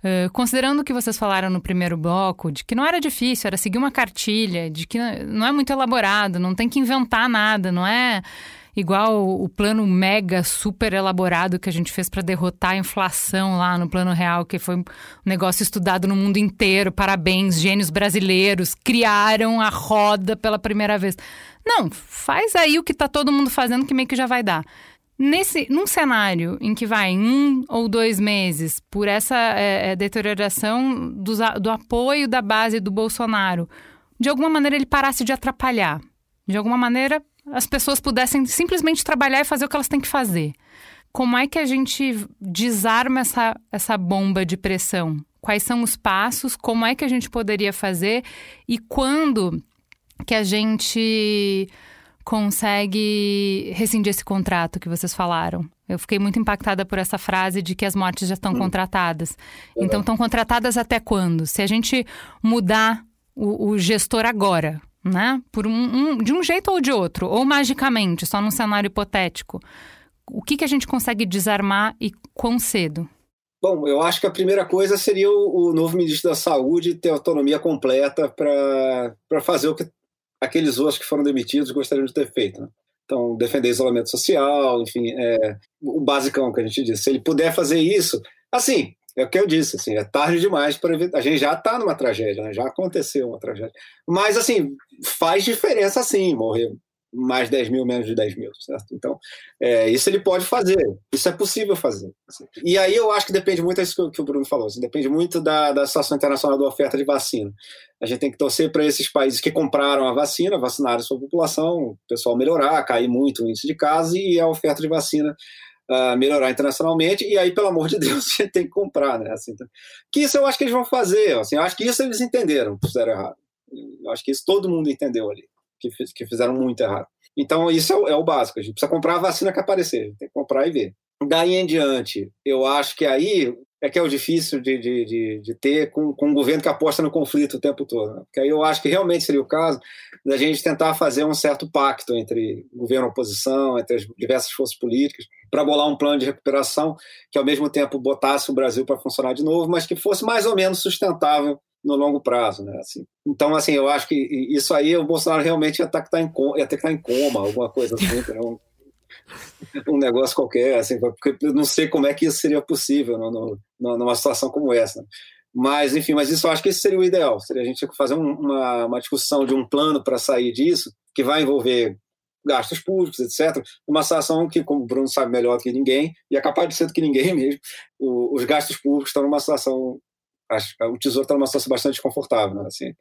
Uh, considerando o que vocês falaram no primeiro bloco, de que não era difícil, era seguir uma cartilha, de que não é muito elaborado, não tem que inventar nada, não é igual o plano mega super elaborado que a gente fez para derrotar a inflação lá no plano real, que foi um negócio estudado no mundo inteiro. Parabéns, gênios brasileiros, criaram a roda pela primeira vez. Não, faz aí o que está todo mundo fazendo que meio que já vai dar. Nesse, num cenário em que vai um ou dois meses por essa é, é, deterioração do, do apoio da base do Bolsonaro, de alguma maneira ele parasse de atrapalhar. De alguma maneira, as pessoas pudessem simplesmente trabalhar e fazer o que elas têm que fazer. Como é que a gente desarma essa, essa bomba de pressão? Quais são os passos? Como é que a gente poderia fazer? E quando que a gente consegue rescindir esse contrato que vocês falaram? Eu fiquei muito impactada por essa frase de que as mortes já estão hum. contratadas. Então, estão contratadas até quando? Se a gente mudar o, o gestor agora, né? Por um, um, de um jeito ou de outro, ou magicamente, só num cenário hipotético. O que, que a gente consegue desarmar e quão cedo? Bom, eu acho que a primeira coisa seria o, o novo ministro da Saúde ter autonomia completa para fazer o que aqueles outros que foram demitidos gostariam de ter feito. Né? Então, defender isolamento social, enfim, é, o basicão que a gente disse. Se ele puder fazer isso, assim, é o que eu disse, assim, é tarde demais para a gente já está numa tragédia, né? já aconteceu uma tragédia. Mas assim, faz diferença sim morrer mais 10 mil, menos de 10 mil, certo? Então, é, isso ele pode fazer, isso é possível fazer. Assim. E aí eu acho que depende muito disso que, que o Bruno falou, assim, depende muito da, da situação internacional da oferta de vacina. A gente tem que torcer para esses países que compraram a vacina, vacinaram sua população, o pessoal melhorar, cair muito o índice de casos e a oferta de vacina uh, melhorar internacionalmente, e aí, pelo amor de Deus, [LAUGHS] você tem que comprar, né? Assim, então, que isso eu acho que eles vão fazer, assim, eu acho que isso eles entenderam fizeram errado. Eu acho que isso todo mundo entendeu ali, que, que fizeram muito errado. Então, isso é o, é o, básico, a gente precisa comprar a vacina que aparecer, tem que comprar e ver. Daí em diante, eu acho que aí é que é o difícil de, de, de, de ter com, com, um governo que aposta no conflito o tempo todo. Né? Porque aí eu acho que realmente seria o caso da gente tentar fazer um certo pacto entre governo e oposição, entre as diversas forças políticas, para bolar um plano de recuperação que, ao mesmo tempo, botasse o Brasil para funcionar de novo, mas que fosse mais ou menos sustentável no longo prazo, né? Assim, então, assim, eu acho que isso aí o Bolsonaro realmente ia que estar tá ia ter que estar tá em coma alguma coisa assim, [LAUGHS] um, um, negócio qualquer, assim, porque eu não sei como é que isso seria possível no, no, numa situação como essa. Né? Mas, enfim, mas isso eu acho que esse seria o ideal, seria a gente fazer um, uma, uma discussão de um plano para sair disso, que vai envolver gastos públicos, etc. Uma situação que, como o Bruno sabe melhor do que ninguém, e é capaz de ser do que ninguém [LAUGHS] mesmo, o, os gastos públicos estão numa situação, acho, o Tesouro está numa situação bastante confortável, né? assim.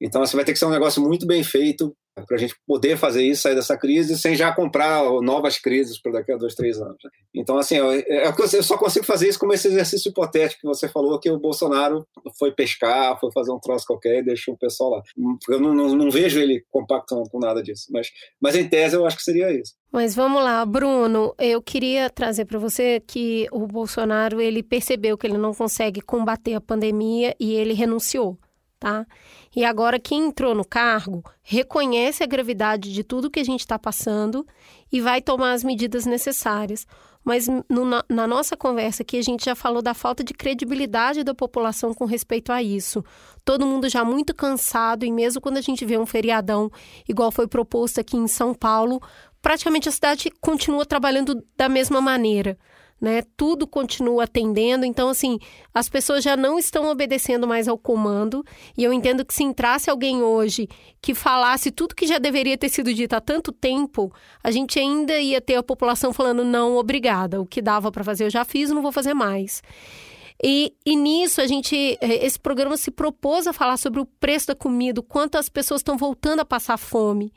Então, assim, vai ter que ser um negócio muito bem feito, para a gente poder fazer isso, sair dessa crise, sem já comprar novas crises para daqui a dois, três anos. Então, assim, eu, eu só consigo fazer isso como esse exercício hipotético que você falou, que o Bolsonaro foi pescar, foi fazer um troço qualquer e deixou o pessoal lá. Eu não, não, não vejo ele compactando com nada disso, mas, mas em tese eu acho que seria isso. Mas vamos lá, Bruno, eu queria trazer para você que o Bolsonaro ele percebeu que ele não consegue combater a pandemia e ele renunciou, tá? E agora quem entrou no cargo reconhece a gravidade de tudo que a gente está passando e vai tomar as medidas necessárias. Mas no, na, na nossa conversa aqui, a gente já falou da falta de credibilidade da população com respeito a isso. Todo mundo já muito cansado, e mesmo quando a gente vê um feriadão, igual foi proposto aqui em São Paulo, praticamente a cidade continua trabalhando da mesma maneira né? Tudo continua atendendo, então assim, as pessoas já não estão obedecendo mais ao comando, e eu entendo que se entrasse alguém hoje que falasse tudo que já deveria ter sido dito há tanto tempo, a gente ainda ia ter a população falando não, obrigada, o que dava para fazer eu já fiz, não vou fazer mais. E, e, nisso a gente, eh, esse programa se propôs a falar sobre o preço da comida, o quanto as pessoas estão voltando a passar fome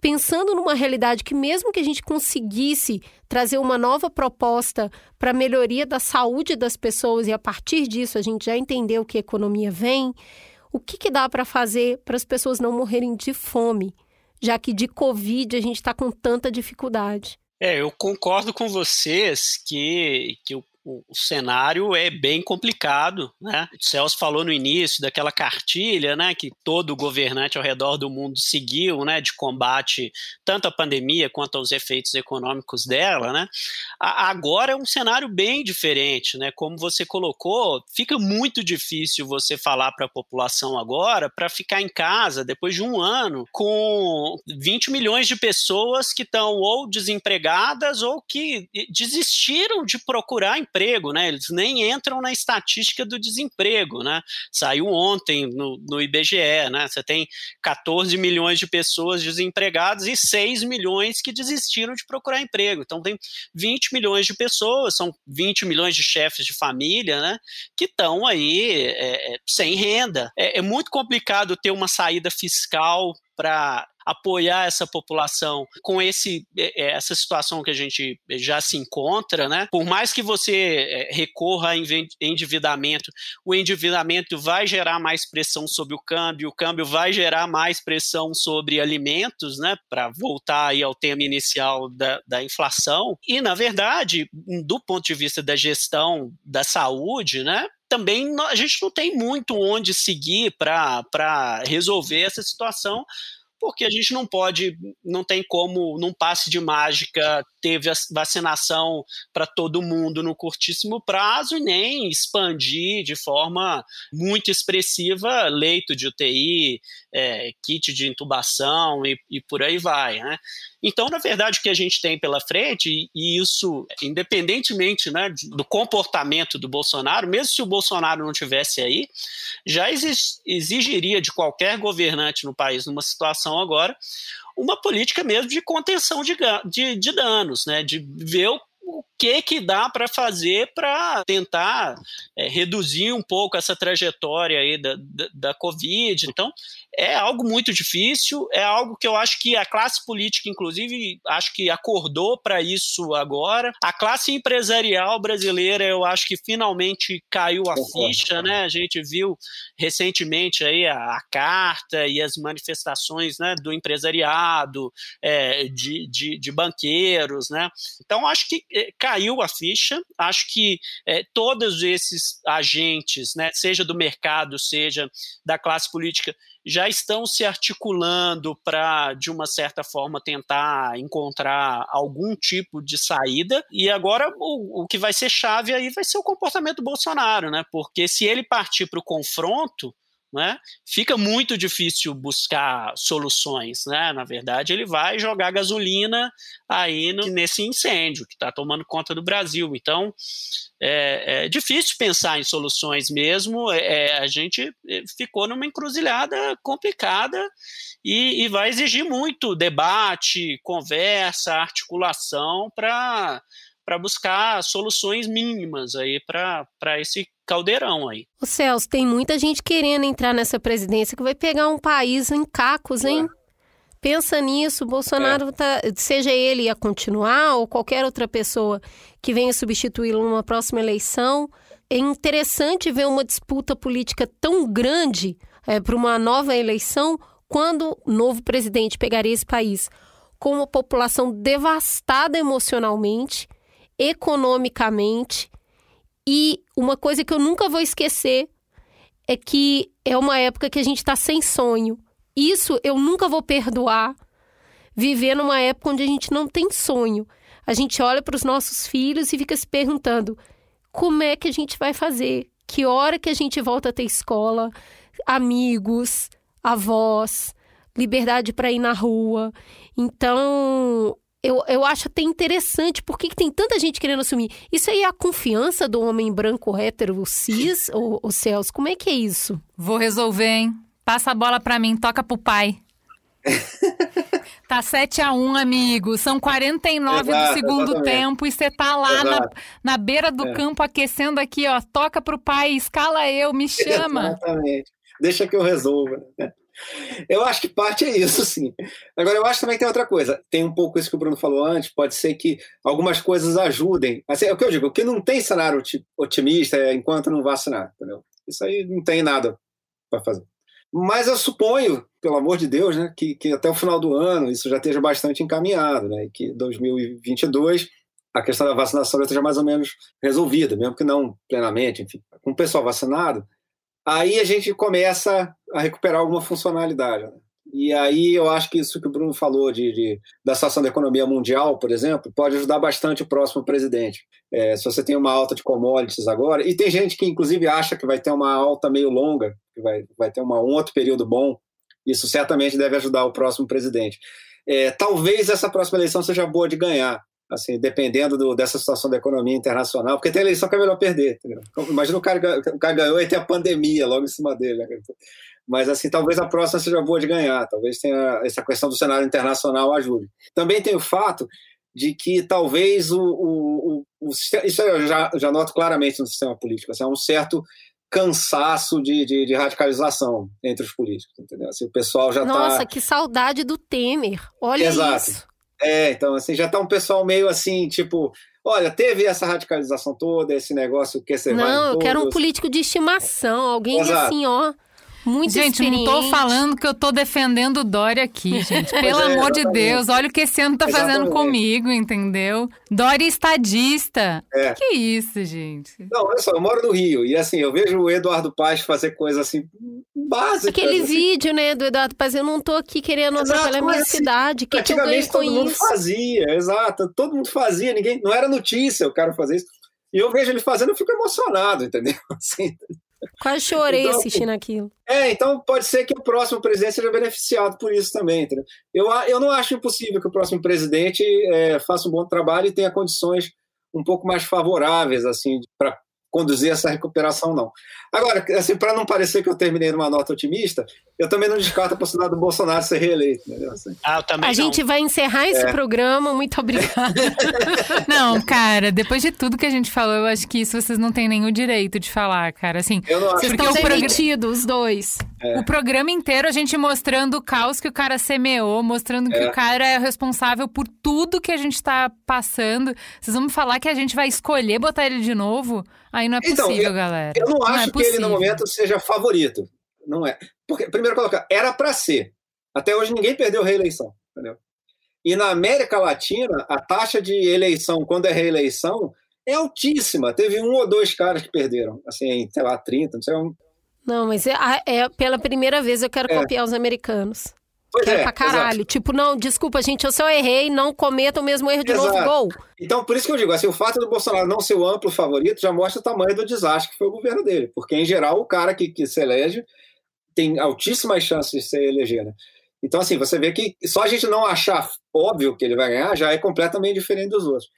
pensando numa realidade que, mesmo que a gente conseguisse trazer uma nova proposta para a melhoria da saúde das pessoas e a partir disso a gente já entendeu que a economia vem, o que, que dá para fazer para as pessoas não morrerem de fome, já que de Covid a gente está com tanta dificuldade? É, eu concordo com vocês que, que o o, o, cenário é bem complicado, né? O Celso falou no início daquela cartilha, né, que todo governante ao redor do mundo seguiu, né, de combate tanto à pandemia quanto aos efeitos econômicos dela, né? A, agora é um cenário bem diferente, né? Como você colocou, fica muito difícil você falar para a população agora para ficar em casa depois de um ano com 20 milhões de pessoas que estão ou desempregadas ou que desistiram de procurar emprego desemprego, né? Eles nem entram na estatística do desemprego, né? Saiu ontem no, no IBGE, né? Você tem 14 milhões de pessoas desempregadas e 6 milhões que desistiram de procurar emprego. Então tem 20 milhões de pessoas, são 20 milhões de chefes de família, né? Que estão aí é, é, sem renda. É, é muito complicado ter uma saída fiscal para apoiar essa população com esse, é, é, essa situação que a gente já se encontra, né? Por mais que você é, recorra a endividamento, o endividamento vai gerar mais pressão sobre o câmbio, o câmbio vai gerar mais pressão sobre alimentos, né? Para voltar aí ao tema inicial da, da inflação. E, na verdade, do ponto de vista da gestão da saúde, né? também a gente não tem muito onde seguir para resolver essa situação, porque a gente não pode, não tem como, num passe de mágica, ter vacinação para todo mundo no curtíssimo prazo e nem expandir de forma muito expressiva leito de UTI, é, kit de intubação e, e por aí vai. Né? Então, na verdade, o que a gente tem pela frente, e isso, independentemente né, do comportamento do Bolsonaro, mesmo se o Bolsonaro não tivesse aí, já exigiria de qualquer governante no país, numa situação agora, uma política mesmo de contenção de, de, de danos, né, de ver o o que que dá para fazer para tentar é, reduzir um pouco essa trajetória aí da, da, da, Covid. Então, é algo muito difícil, é algo que eu acho que a classe política, inclusive, acho que acordou para isso agora. A classe empresarial brasileira, eu acho que finalmente caiu a ficha, né? A gente viu recentemente aí a, a carta e as manifestações né, do empresariado, é, de, de, de, banqueiros, né? Então, acho que é, caiu a ficha, acho que é, todos esses agentes, né, seja do mercado, seja da classe política, já estão se articulando para, de uma certa forma, tentar encontrar algum tipo de saída. E agora o, o que vai ser chave aí vai ser o comportamento do Bolsonaro, né? Porque se ele partir para o confronto, né, fica muito difícil buscar soluções, né? Na verdade, ele vai jogar gasolina aí no, nesse incêndio que está tomando conta do Brasil. Então, é, é, difícil pensar em soluções mesmo. É, é a gente é, ficou numa encruzilhada complicada e, e vai exigir muito debate, conversa, articulação para para buscar soluções mínimas aí para esse caldeirão aí. O Celso, tem muita gente querendo entrar nessa presidência que vai pegar um país em cacos, hein? É. Pensa nisso, Bolsonaro, é. tá, seja ele a continuar ou qualquer outra pessoa que venha substituí-lo numa próxima eleição, é interessante ver uma disputa política tão grande é, para uma nova eleição quando o novo presidente pegaria esse país com uma população devastada emocionalmente economicamente. E uma coisa que eu nunca vou esquecer é que é uma época que a gente está sem sonho. Isso eu nunca vou perdoar. Viver numa época onde a gente não tem sonho. A gente olha para os nossos filhos e fica se perguntando: como é que a gente vai fazer? Que hora que a gente volta a ter escola, amigos, avós, liberdade para ir na rua? Então, eu, eu acho até interessante por que tem tanta gente querendo assumir. Isso aí é a confiança do homem branco hétero cis, ou, ou Celso? Como é que é isso? Vou resolver, hein? Passa a bola pra mim, toca pro pai. [LAUGHS] tá 7 a 1 amigo. São 49 Exato, do segundo exatamente. tempo e você tá lá na, na beira do é. campo aquecendo aqui, ó. Toca pro pai, escala eu, me [LAUGHS] chama. Exatamente. Deixa que eu resolva. Eu acho que parte é isso, sim. Agora, eu acho também que tem outra coisa. Tem um pouco isso que o Bruno falou antes. Pode ser que algumas coisas ajudem. Assim, é o que eu digo: o que não tem cenário otimista é enquanto não vacinar, entendeu? Isso aí não tem nada para fazer. Mas eu suponho, pelo amor de Deus, né, que, que até o final do ano isso já esteja bastante encaminhado, né, que 2022 a questão da vacinação já esteja mais ou menos resolvida, mesmo que não plenamente, enfim. Com o pessoal vacinado, aí a gente começa a recuperar alguma funcionalidade. Né? E aí eu acho que isso que o Bruno falou de, de, da situação da economia mundial, por exemplo, pode ajudar bastante o próximo presidente. É, se você tem uma alta de commodities agora, e tem gente que inclusive acha que vai ter uma alta meio longa, que vai, vai ter uma, um outro período bom, isso certamente deve ajudar o próximo presidente. É, talvez essa próxima eleição seja boa de ganhar, assim, dependendo do, dessa situação da economia internacional, porque tem eleição que é melhor perder. Entendeu? Imagina o cara, o cara ganhou e tem a pandemia logo em cima dele. Né? Mas assim, talvez a próxima seja boa de ganhar, talvez tenha essa questão do cenário internacional ajude. Também tem o fato de que talvez o, o, o, o isso eu já, já noto claramente no sistema político, assim, há um certo cansaço de, de, de, radicalização entre os políticos, entendeu? Assim, o pessoal já tá Nossa, tá... que saudade do Temer, olha Exato. isso. É, então, assim, já tá um pessoal meio assim, tipo, olha, teve essa radicalização toda, esse negócio que você Não, eu quero um político de estimação, alguém Exato. assim, ó, muito gente, não tô falando que eu tô defendendo o Dória aqui, [LAUGHS] gente. Pelo é, amor de Deus, olha o que esse ano tá exatamente. fazendo comigo, entendeu? Dória estadista. É. Que, que é isso, gente? Não, olha só, eu moro no Rio e assim, eu vejo o Eduardo Paz fazer coisas assim básicas. Aquele assim. vídeo, né, do Eduardo Paz, eu não tô aqui querendo atrapalhar a minha assim, cidade. Que que eu ganho com todo isso? mundo fazia, exato. Todo mundo fazia, ninguém. Não era notícia o cara fazer isso. E eu vejo ele fazendo, eu fico emocionado, entendeu? [LAUGHS] Assim, Quase chorei então, assistindo aquilo. É, então pode ser que o próximo presidente seja beneficiado por isso também. Entendeu? Eu, eu não acho impossível que o próximo presidente é, faça um bom trabalho e tenha condições um pouco mais favoráveis assim para conduzir essa recuperação, não. Agora, assim, para não parecer que eu terminei numa nota otimista, eu também não descarto a possibilidade do Bolsonaro ser reeleito. Assim. Ah, eu também a não. gente vai encerrar esse é. programa. Muito obrigada. [LAUGHS] não, cara, depois de tudo que a gente falou, eu acho que isso vocês não têm nenhum direito de falar, cara. Assim, eu não vocês estão demitidos, os dois. É. O programa inteiro a gente mostrando o caos que o cara semeou, mostrando que é. o cara é responsável por tudo que a gente tá passando. Vocês vão me falar que a gente vai escolher botar ele de novo? Aí não é então, possível, então, eu, galera. Eu não, não acho é que ele, no momento, seja favorito. Não é. Porque, primeiro, colocar, era para ser. Até hoje ninguém perdeu reeleição, entendeu? E na América Latina, a taxa de eleição, quando é reeleição, é altíssima. Teve um ou dois caras que perderam, assim, sei lá, 30, não sei. Um... Não, mas é, é pela primeira vez eu quero é. copiar os americanos. Pois quero é, pra caralho. Exato. Tipo, não, desculpa, gente, eu só errei, não cometa o mesmo erro de exato. novo, gol. Então, por isso que eu digo, assim, o fato do Bolsonaro não ser o amplo favorito já mostra o tamanho do desastre que foi o governo dele. Porque, em geral, o cara que, que se elege tem altíssimas chances de se eleger, né? Então, assim, você vê que só a gente não achar óbvio que ele vai ganhar já é completamente diferente dos outros.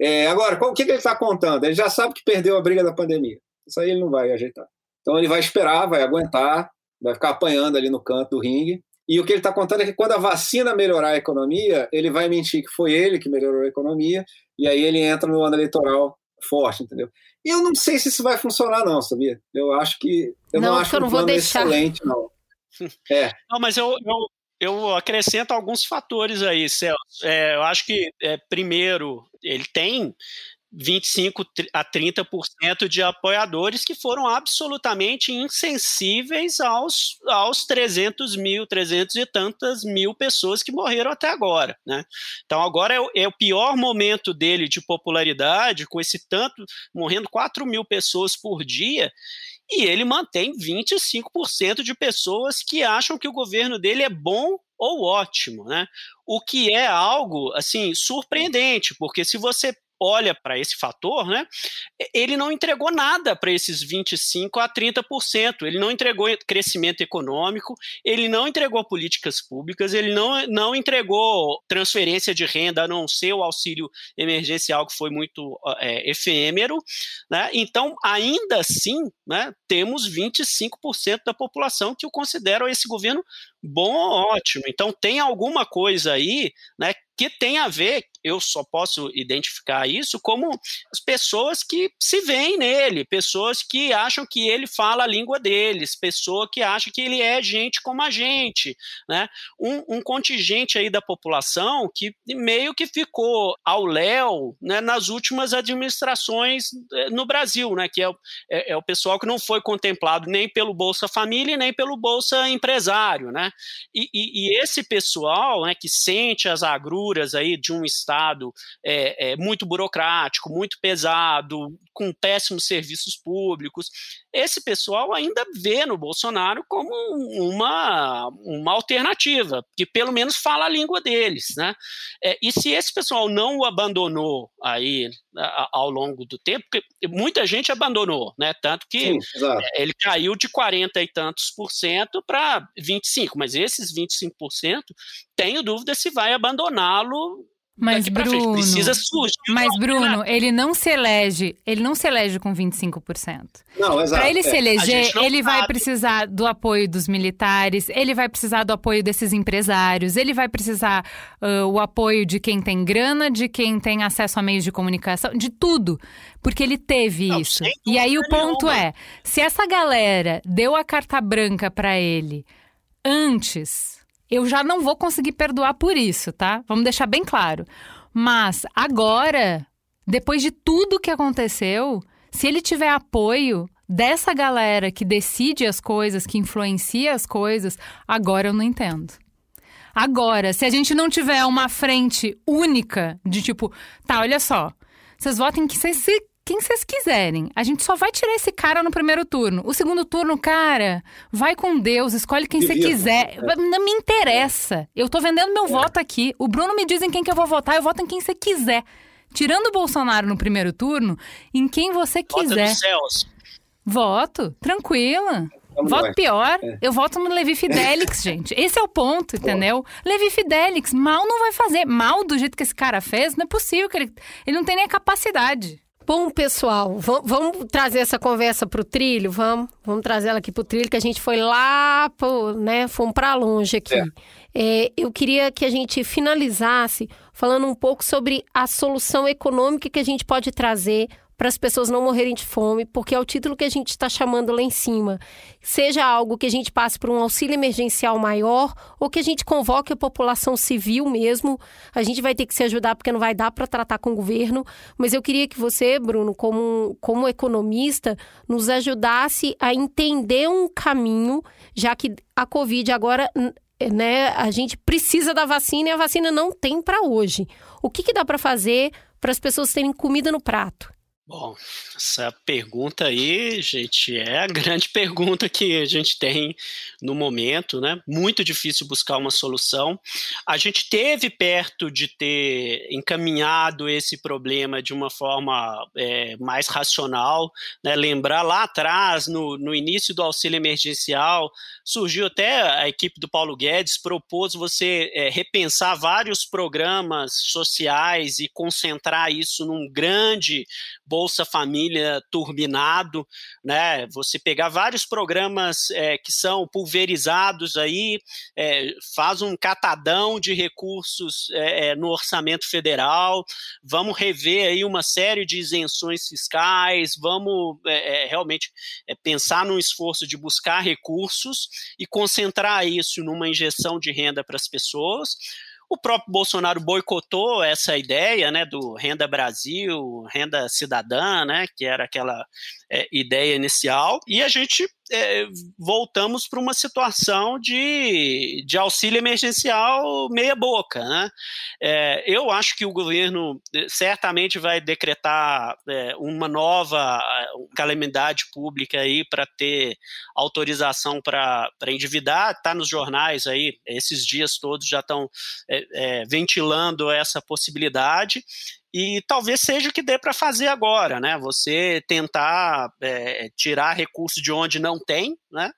É, agora, o que, que ele está contando? Ele já sabe que perdeu a briga da pandemia. Isso aí ele não vai ajeitar. Então, ele vai esperar, vai aguentar, vai ficar apanhando ali no canto do ringue. E o que ele está contando é que quando a vacina melhorar a economia, ele vai mentir que foi ele que melhorou a economia, e aí ele entra no ano eleitoral forte, entendeu? E eu não sei se isso vai funcionar, não, sabia? Eu acho que. Eu não, não acho que eu não um vou deixar. excelente, não. [LAUGHS] É. Não, mas eu, eu, eu acrescento alguns fatores aí, Celso. É, eu acho que, é, primeiro, ele tem 25 a 30% de apoiadores que foram absolutamente insensíveis aos, aos 300 mil, 300 e tantas mil pessoas que morreram até agora. Né? Então, agora é o, é o pior momento dele de popularidade, com esse tanto, morrendo 4 mil pessoas por dia, e ele mantém 25% de pessoas que acham que o governo dele é bom ou ótimo, né? O que é algo assim surpreendente, porque se você olha para esse fator, né, ele não entregou nada para esses 25 a 30%. Ele não entregou crescimento econômico, ele não entregou políticas públicas, ele não, não entregou transferência de renda, a não ser o auxílio emergencial, que foi muito é, efêmero. Né? Então, ainda assim, né, temos 25% da população que o consideram esse governo bom ótimo. Então, tem alguma coisa aí né, que tem a ver, eu só posso identificar isso como as pessoas que se veem nele, pessoas que acham que ele fala a língua deles, pessoa que acha que ele é gente como a gente, né? Um, um contingente aí da população que meio que ficou ao léu né, nas últimas administrações eh, no Brasil, né? Que é, é, é o pessoal que não foi contemplado nem pelo Bolsa Família nem pelo Bolsa Empresário, né? E, e, e esse pessoal, né, que sente as agruras aí de um Estado é, é, muito burocrático, muito pesado, com péssimos serviços públicos, esse pessoal ainda vê no Bolsonaro como uma, uma alternativa, que pelo menos fala a língua deles. Né? É, e se esse pessoal não o abandonou aí ao longo do tempo, porque muita gente abandonou, né? Tanto que Sim, ele caiu de 40 e tantos por cento para 25, mas esses 25% tenho dúvida se vai abandoná-lo mas Bruno, precisa surgir. Mas Bruno, ele não se elege, ele não se elege com 25%. Não, exato. Para ele é. se eleger, ele sabe. vai precisar do apoio dos militares, ele vai precisar do apoio desses empresários, ele vai precisar uh, o apoio de quem tem grana, de quem tem acesso a meios de comunicação, de tudo, porque ele teve não, isso. E aí o ponto nenhuma. é, se essa galera deu a carta branca para ele antes eu já não vou conseguir perdoar por isso, tá? Vamos deixar bem claro. Mas agora, depois de tudo que aconteceu, se ele tiver apoio dessa galera que decide as coisas, que influencia as coisas, agora eu não entendo. Agora, se a gente não tiver uma frente única de tipo, tá, olha só, vocês votem que vocês quem vocês quiserem. A gente só vai tirar esse cara no primeiro turno. O segundo turno, cara, vai com Deus, escolhe quem você quiser. É. Não me interessa. Eu tô vendendo meu é. voto aqui. O Bruno me diz em quem que eu vou votar, eu voto em quem você quiser. Tirando o Bolsonaro no primeiro turno, em quem você quiser. Vota Voto, tranquila. Vamos voto lá. pior, é. eu voto no Levi Fidelix, [LAUGHS] gente. Esse é o ponto, entendeu? Levi Fidelix, mal não vai fazer. Mal do jeito que esse cara fez, não é possível que ele. Ele não tem nem a capacidade. Bom, pessoal, vamos trazer essa conversa para o trilho? Vamos, vamos trazer ela aqui para o trilho, que a gente foi lá, pro, né? Fomos para longe aqui. É. É, eu queria que a gente finalizasse falando um pouco sobre a solução econômica que a gente pode trazer para as pessoas não morrerem de fome, porque é o título que a gente está chamando lá em cima. Seja algo que a gente passe por um auxílio emergencial maior ou que a gente convoque a população civil mesmo. A gente vai ter que se ajudar porque não vai dar para tratar com o governo. Mas eu queria que você, Bruno, como, como economista, nos ajudasse a entender um caminho, já que a Covid agora né, a gente precisa da vacina e a vacina não tem para hoje. O que, que dá para fazer para as pessoas terem comida no prato? Bom, essa pergunta aí, gente, é a grande [LAUGHS] pergunta que a gente tem no momento, né? Muito difícil buscar uma solução. A gente teve perto de ter encaminhado esse problema de uma forma é, mais racional, né? Lembrar lá atrás, no, no início do auxílio emergencial, surgiu até a equipe do Paulo Guedes propôs você é, repensar vários programas sociais e concentrar isso num grande Bolsa Família turbinado, né? Você pegar vários programas é, que são pulverizados aí, é, faz um catadão de recursos é, é no orçamento federal, vamos rever aí uma série de isenções fiscais, vamos é, é, realmente pensar num esforço de buscar recursos e concentrar isso numa injeção de renda para as pessoas. O próprio Bolsonaro boicotou essa ideia né, do Renda Brasil, Renda Cidadã, né, que era aquela é, ideia inicial, e a gente é, voltamos para uma situação de, de auxílio emergencial meia boca. Né? É, eu acho que o governo é, certamente vai decretar é, uma nova calamidade pública aí para ter autorização para endividar, está nos jornais aí, esses dias todos já estão é, é, ventilando essa possibilidade e talvez seja o que dê para fazer agora, né? Você tentar é, tirar recursos de onde não tem, né?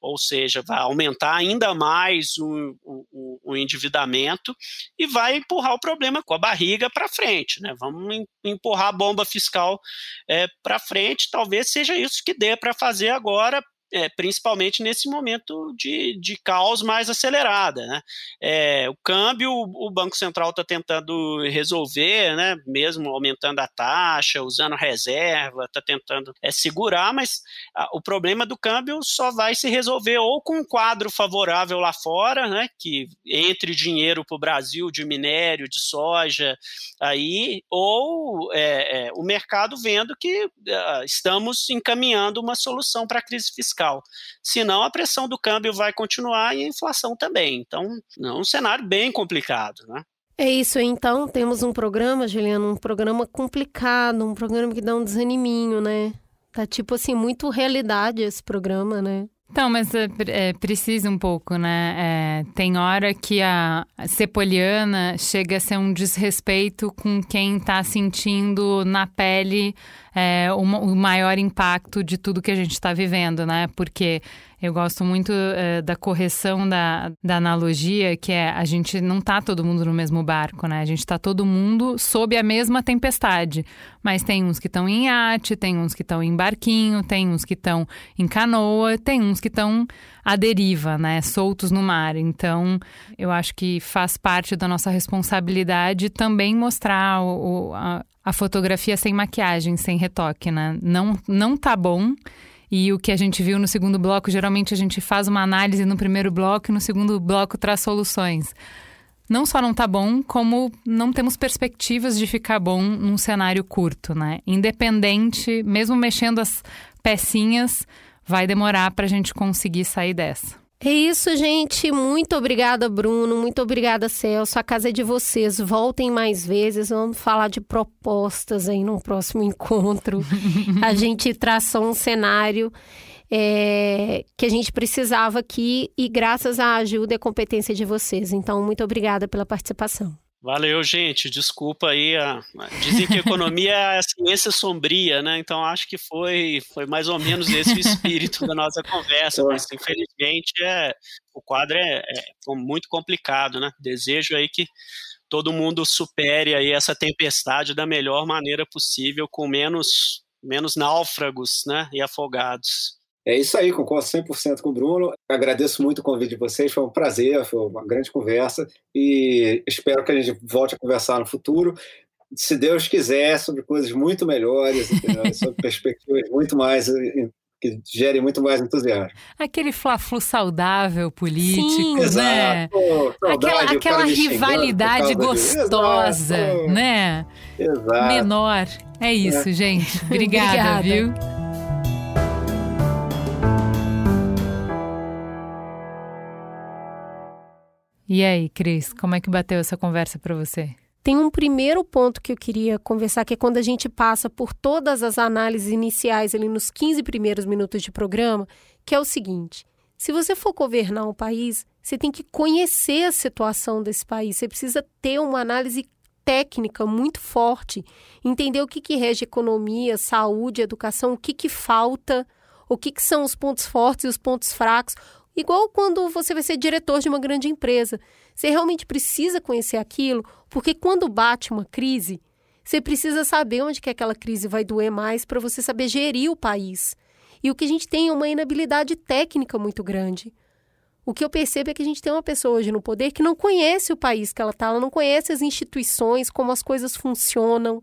Ou seja, vai aumentar ainda mais o, o, o endividamento e vai empurrar o problema com a barriga para frente, né? Vamos empurrar a bomba fiscal é, para frente. Talvez seja isso que dê para fazer agora é, principalmente nesse momento de, de caos mais acelerada. Né? É, o câmbio, o Banco Central está tentando resolver, né? mesmo aumentando a taxa, usando reserva, está tentando é, segurar, mas a, o problema do câmbio só vai se resolver ou com um quadro favorável lá fora, né? que entre dinheiro para o Brasil de minério, de soja, aí, ou é, é, o mercado vendo que uh, estamos encaminhando uma solução para a crise fiscal fiscal. Senão, a pressão do câmbio vai continuar e a inflação também. Então, é um cenário bem complicado, né? É isso, então temos um programa, Juliano, um programa complicado, um programa que dá um desaniminho, né? Tá tipo assim, muito realidade esse programa, né? Então, mas é, é, precisa um pouco, né? É, tem hora que a sepoliana chega a ser um desrespeito com quem está sentindo na pele o, o maior impacto de tudo que a gente está vivendo, né? Porque eu gosto muito uh, da correção da, da analogia, que é a gente não tá todo mundo no mesmo barco, né? A gente tá todo mundo sob a mesma tempestade. Mas tem uns que estão em iate, tem uns que estão em barquinho, tem uns que estão em canoa, tem uns que estão à deriva, né? Soltos no mar. Então, eu acho que faz parte da nossa responsabilidade também mostrar o, a, a fotografia sem maquiagem, sem retoque, né? Não, não tá bom e o que a gente viu no segundo bloco, geralmente a gente faz uma análise no primeiro bloco e no segundo bloco traz soluções. Não só não tá bom, como não temos perspectivas de ficar bom num cenário curto, né? Independente, mesmo mexendo as pecinhas, vai demorar para a gente conseguir sair dessa. É isso, gente. Muito obrigada, Bruno. Muito obrigada, Celso. A casa é de vocês. Voltem mais vezes. Vamos falar de propostas aí no próximo [LAUGHS] encontro. a gente traçou um cenário é, que a gente precisava aqui e graças à ajuda e competência de vocês. Então, muito obrigada pela participação. Valeu, gente. Desculpa aí. A... Dizem que economia é a ciência sombria, né? Então acho que foi, foi mais ou menos esse o espírito da nossa conversa, mas infelizmente é, o quadro é, é muito complicado, né? Desejo aí que todo mundo supere aí essa tempestade da melhor maneira possível, com menos, menos náufragos né? e afogados. É isso aí, concordo 100% com o Bruno. Agradeço muito o convite de vocês, foi um prazer, foi uma grande conversa e espero que a gente volte a conversar no futuro, se Deus quiser, sobre coisas muito melhores, [LAUGHS] sobre perspectivas muito mais que gerem muito mais entusiasmo. Aquele fla-flu saudável político, Sim, né? Exato, aquela aquela rivalidade gostosa, de... né? Exato. Menor. É isso, é. gente. [LAUGHS] Obrigada, Obrigada, viu? E aí, Cris, como é que bateu essa conversa para você? Tem um primeiro ponto que eu queria conversar, que é quando a gente passa por todas as análises iniciais ali nos 15 primeiros minutos de programa, que é o seguinte: se você for governar um país, você tem que conhecer a situação desse país, você precisa ter uma análise técnica muito forte, entender o que, que rege economia, saúde, educação, o que, que falta, o que, que são os pontos fortes e os pontos fracos. Igual quando você vai ser diretor de uma grande empresa. Você realmente precisa conhecer aquilo, porque quando bate uma crise, você precisa saber onde que aquela crise vai doer mais para você saber gerir o país. E o que a gente tem é uma inabilidade técnica muito grande. O que eu percebo é que a gente tem uma pessoa hoje no poder que não conhece o país que ela está, ela não conhece as instituições, como as coisas funcionam,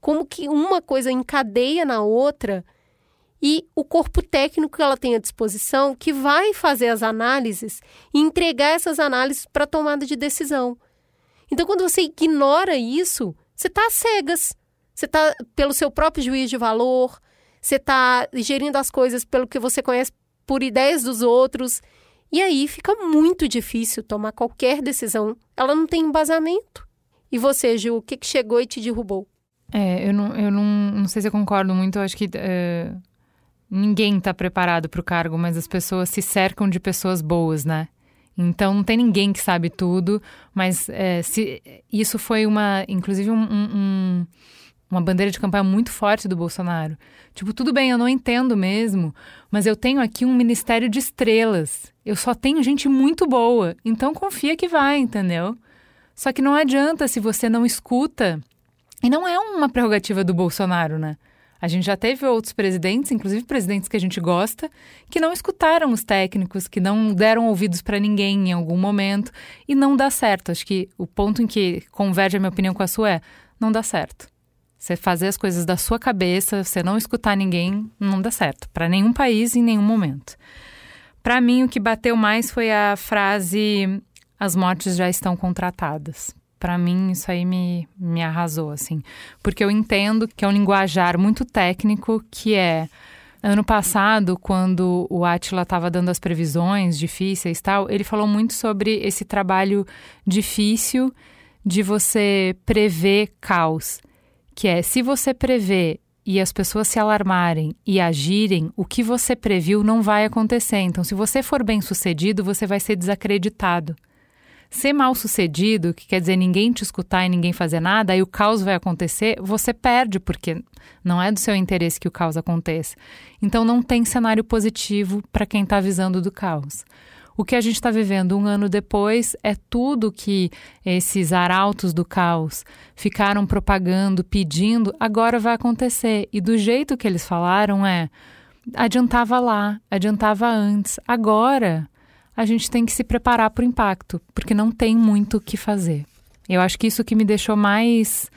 como que uma coisa encadeia na outra e o corpo técnico que ela tem à disposição que vai fazer as análises e entregar essas análises para tomada de decisão. Então, quando você ignora isso, você está cegas. Você está pelo seu próprio juízo de valor, você está gerindo as coisas pelo que você conhece por ideias dos outros. E aí fica muito difícil tomar qualquer decisão. Ela não tem embasamento. E você, Ju, o que, que chegou e te derrubou? É, eu não, eu não, não sei se eu concordo muito. Eu acho que é, ninguém está preparado para o cargo, mas as pessoas se cercam de pessoas boas, né? Então não tem ninguém que sabe tudo, mas é, se, isso foi uma, inclusive um, um, uma bandeira de campanha muito forte do Bolsonaro. Tipo, tudo bem, eu não entendo mesmo, mas eu tenho aqui um ministério de estrelas. Eu só tenho gente muito boa, então confia que vai, entendeu? Só que não adianta se você não escuta. E não é uma prerrogativa do Bolsonaro, né? A gente já teve outros presidentes, inclusive presidentes que a gente gosta, que não escutaram os técnicos, que não deram ouvidos para ninguém em algum momento e não dá certo. Acho que o ponto em que converge a minha opinião com a sua é: não dá certo. Você fazer as coisas da sua cabeça, você não escutar ninguém, não dá certo para nenhum país em nenhum momento. Para mim, o que bateu mais foi a frase: as mortes já estão contratadas para mim isso aí me, me arrasou, assim. Porque eu entendo que é um linguajar muito técnico que é. Ano passado, quando o Atila estava dando as previsões difíceis tal, ele falou muito sobre esse trabalho difícil de você prever caos. Que é, se você prevê e as pessoas se alarmarem e agirem, o que você previu não vai acontecer. Então, se você for bem sucedido, você vai ser desacreditado. Ser mal sucedido, que quer dizer ninguém te escutar e ninguém fazer nada, aí o caos vai acontecer, você perde, porque não é do seu interesse que o caos aconteça. Então não tem cenário positivo para quem está avisando do caos. O que a gente está vivendo um ano depois é tudo que esses arautos do caos ficaram propagando, pedindo, agora vai acontecer. E do jeito que eles falaram é: adiantava lá, adiantava antes, agora a gente tem que se preparar para o impacto, porque não tem muito o que fazer. Eu acho que isso que me deixou mais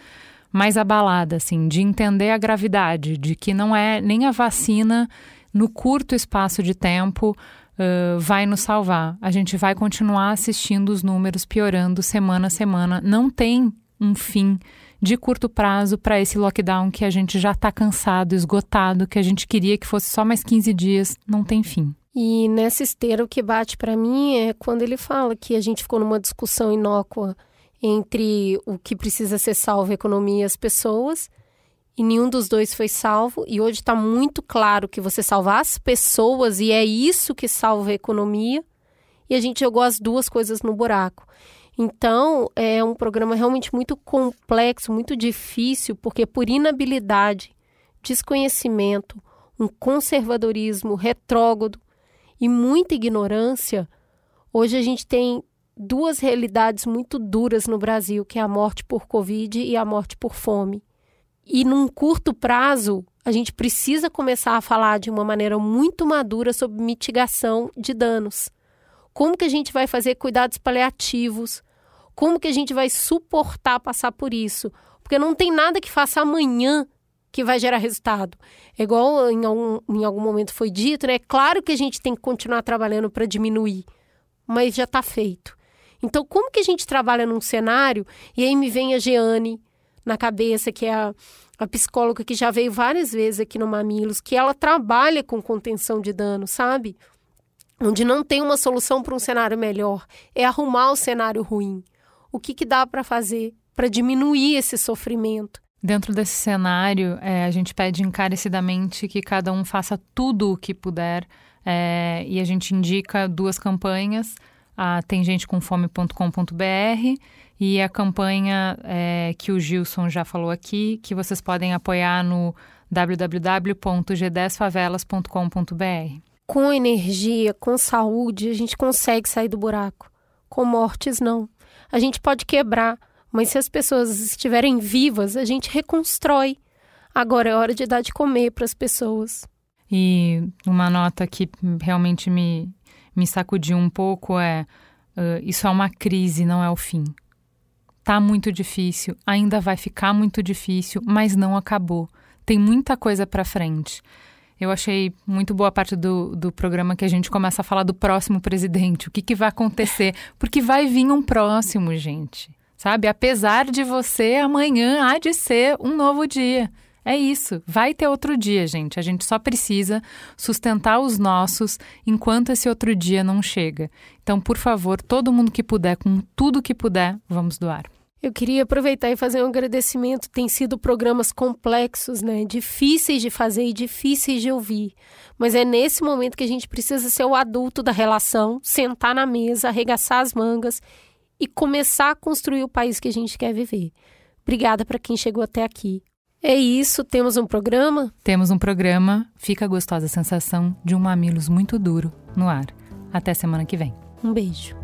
mais abalada, assim, de entender a gravidade, de que não é nem a vacina no curto espaço de tempo uh, vai nos salvar. A gente vai continuar assistindo os números piorando semana a semana. Não tem um fim de curto prazo para esse lockdown que a gente já está cansado, esgotado, que a gente queria que fosse só mais 15 dias. Não tem fim. E nessa esteira o que bate para mim é quando ele fala que a gente ficou numa discussão inócua entre o que precisa ser salvo a economia e as pessoas, e nenhum dos dois foi salvo, e hoje está muito claro que você salvar as pessoas e é isso que salva a economia, e a gente jogou as duas coisas no buraco. Então, é um programa realmente muito complexo, muito difícil, porque por inabilidade, desconhecimento, um conservadorismo retrógrado, e muita ignorância, hoje a gente tem duas realidades muito duras no Brasil, que é a morte por Covid e a morte por fome. E num curto prazo, a gente precisa começar a falar de uma maneira muito madura sobre mitigação de danos. Como que a gente vai fazer cuidados paliativos? Como que a gente vai suportar passar por isso? Porque não tem nada que faça amanhã que vai gerar resultado. É igual em algum, em algum momento foi dito, né? Claro que a gente tem que continuar trabalhando para diminuir, mas já está feito. Então, como que a gente trabalha num cenário? E aí me vem a Jeane na cabeça, que é a, a psicóloga que já veio várias vezes aqui no Mamilos, que ela trabalha com contenção de dano, sabe? Onde não tem uma solução para um cenário melhor, é arrumar o cenário ruim. O que, que dá para fazer? para diminuir esse sofrimento. Dentro desse cenário, é, a gente pede encarecidamente que cada um faça tudo o que puder é, e a gente indica duas campanhas. A Tem Gente Com Fome.com.br e a campanha é, que o Gilson já falou aqui, que vocês podem apoiar no www.g10favelas.com.br. Com energia, com saúde, a gente consegue sair do buraco. Com mortes, não. A gente pode quebrar, mas se as pessoas estiverem vivas, a gente reconstrói. Agora é hora de dar de comer para as pessoas. E uma nota que realmente me, me sacudiu um pouco é: uh, isso é uma crise, não é o fim. Tá muito difícil, ainda vai ficar muito difícil, mas não acabou. Tem muita coisa para frente. Eu achei muito boa parte do, do programa que a gente começa a falar do próximo presidente. O que, que vai acontecer? Porque vai vir um próximo, gente. Sabe? Apesar de você, amanhã há de ser um novo dia. É isso, vai ter outro dia, gente. A gente só precisa sustentar os nossos enquanto esse outro dia não chega. Então, por favor, todo mundo que puder, com tudo que puder, vamos doar. Eu queria aproveitar e fazer um agradecimento. Tem sido programas complexos, né? Difíceis de fazer e difíceis de ouvir. Mas é nesse momento que a gente precisa ser o adulto da relação, sentar na mesa, arregaçar as mangas e começar a construir o país que a gente quer viver. Obrigada para quem chegou até aqui. É isso, temos um programa? Temos um programa. Fica a gostosa sensação de um mamilos muito duro no ar. Até semana que vem. Um beijo.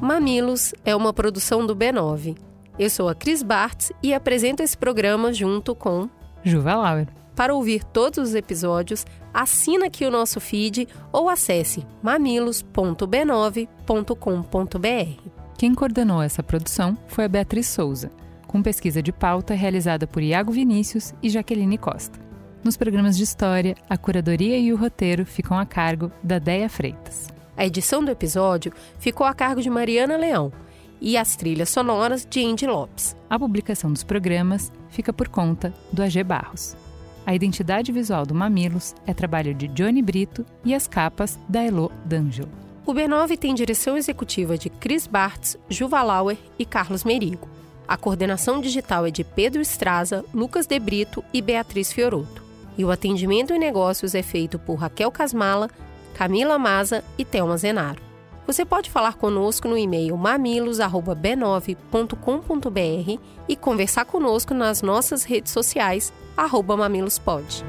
Mamilos é uma produção do B9. Eu sou a Cris Bartz e apresento esse programa junto com Juva Lauer. Para ouvir todos os episódios, assina aqui o nosso feed ou acesse mamilos.b9.com.br. Quem coordenou essa produção foi a Beatriz Souza, com pesquisa de pauta realizada por Iago Vinícius e Jaqueline Costa. Nos programas de história, a curadoria e o roteiro ficam a cargo da Deia Freitas. A edição do episódio ficou a cargo de Mariana Leão e as trilhas sonoras de Andy Lopes. A publicação dos programas fica por conta do AG Barros. A identidade visual do Mamilos é trabalho de Johnny Brito e as capas da Elo D'Angelo. O B9 tem direção executiva de Chris Bartz, Juva Lauer e Carlos Merigo. A coordenação digital é de Pedro Estraza, Lucas De Brito e Beatriz Fioroto. E o atendimento em negócios é feito por Raquel Casmala, Camila Maza e Thelma Zenaro. Você pode falar conosco no e-mail mamilos@b9.com.br e conversar conosco nas nossas redes sociais @mamilospod.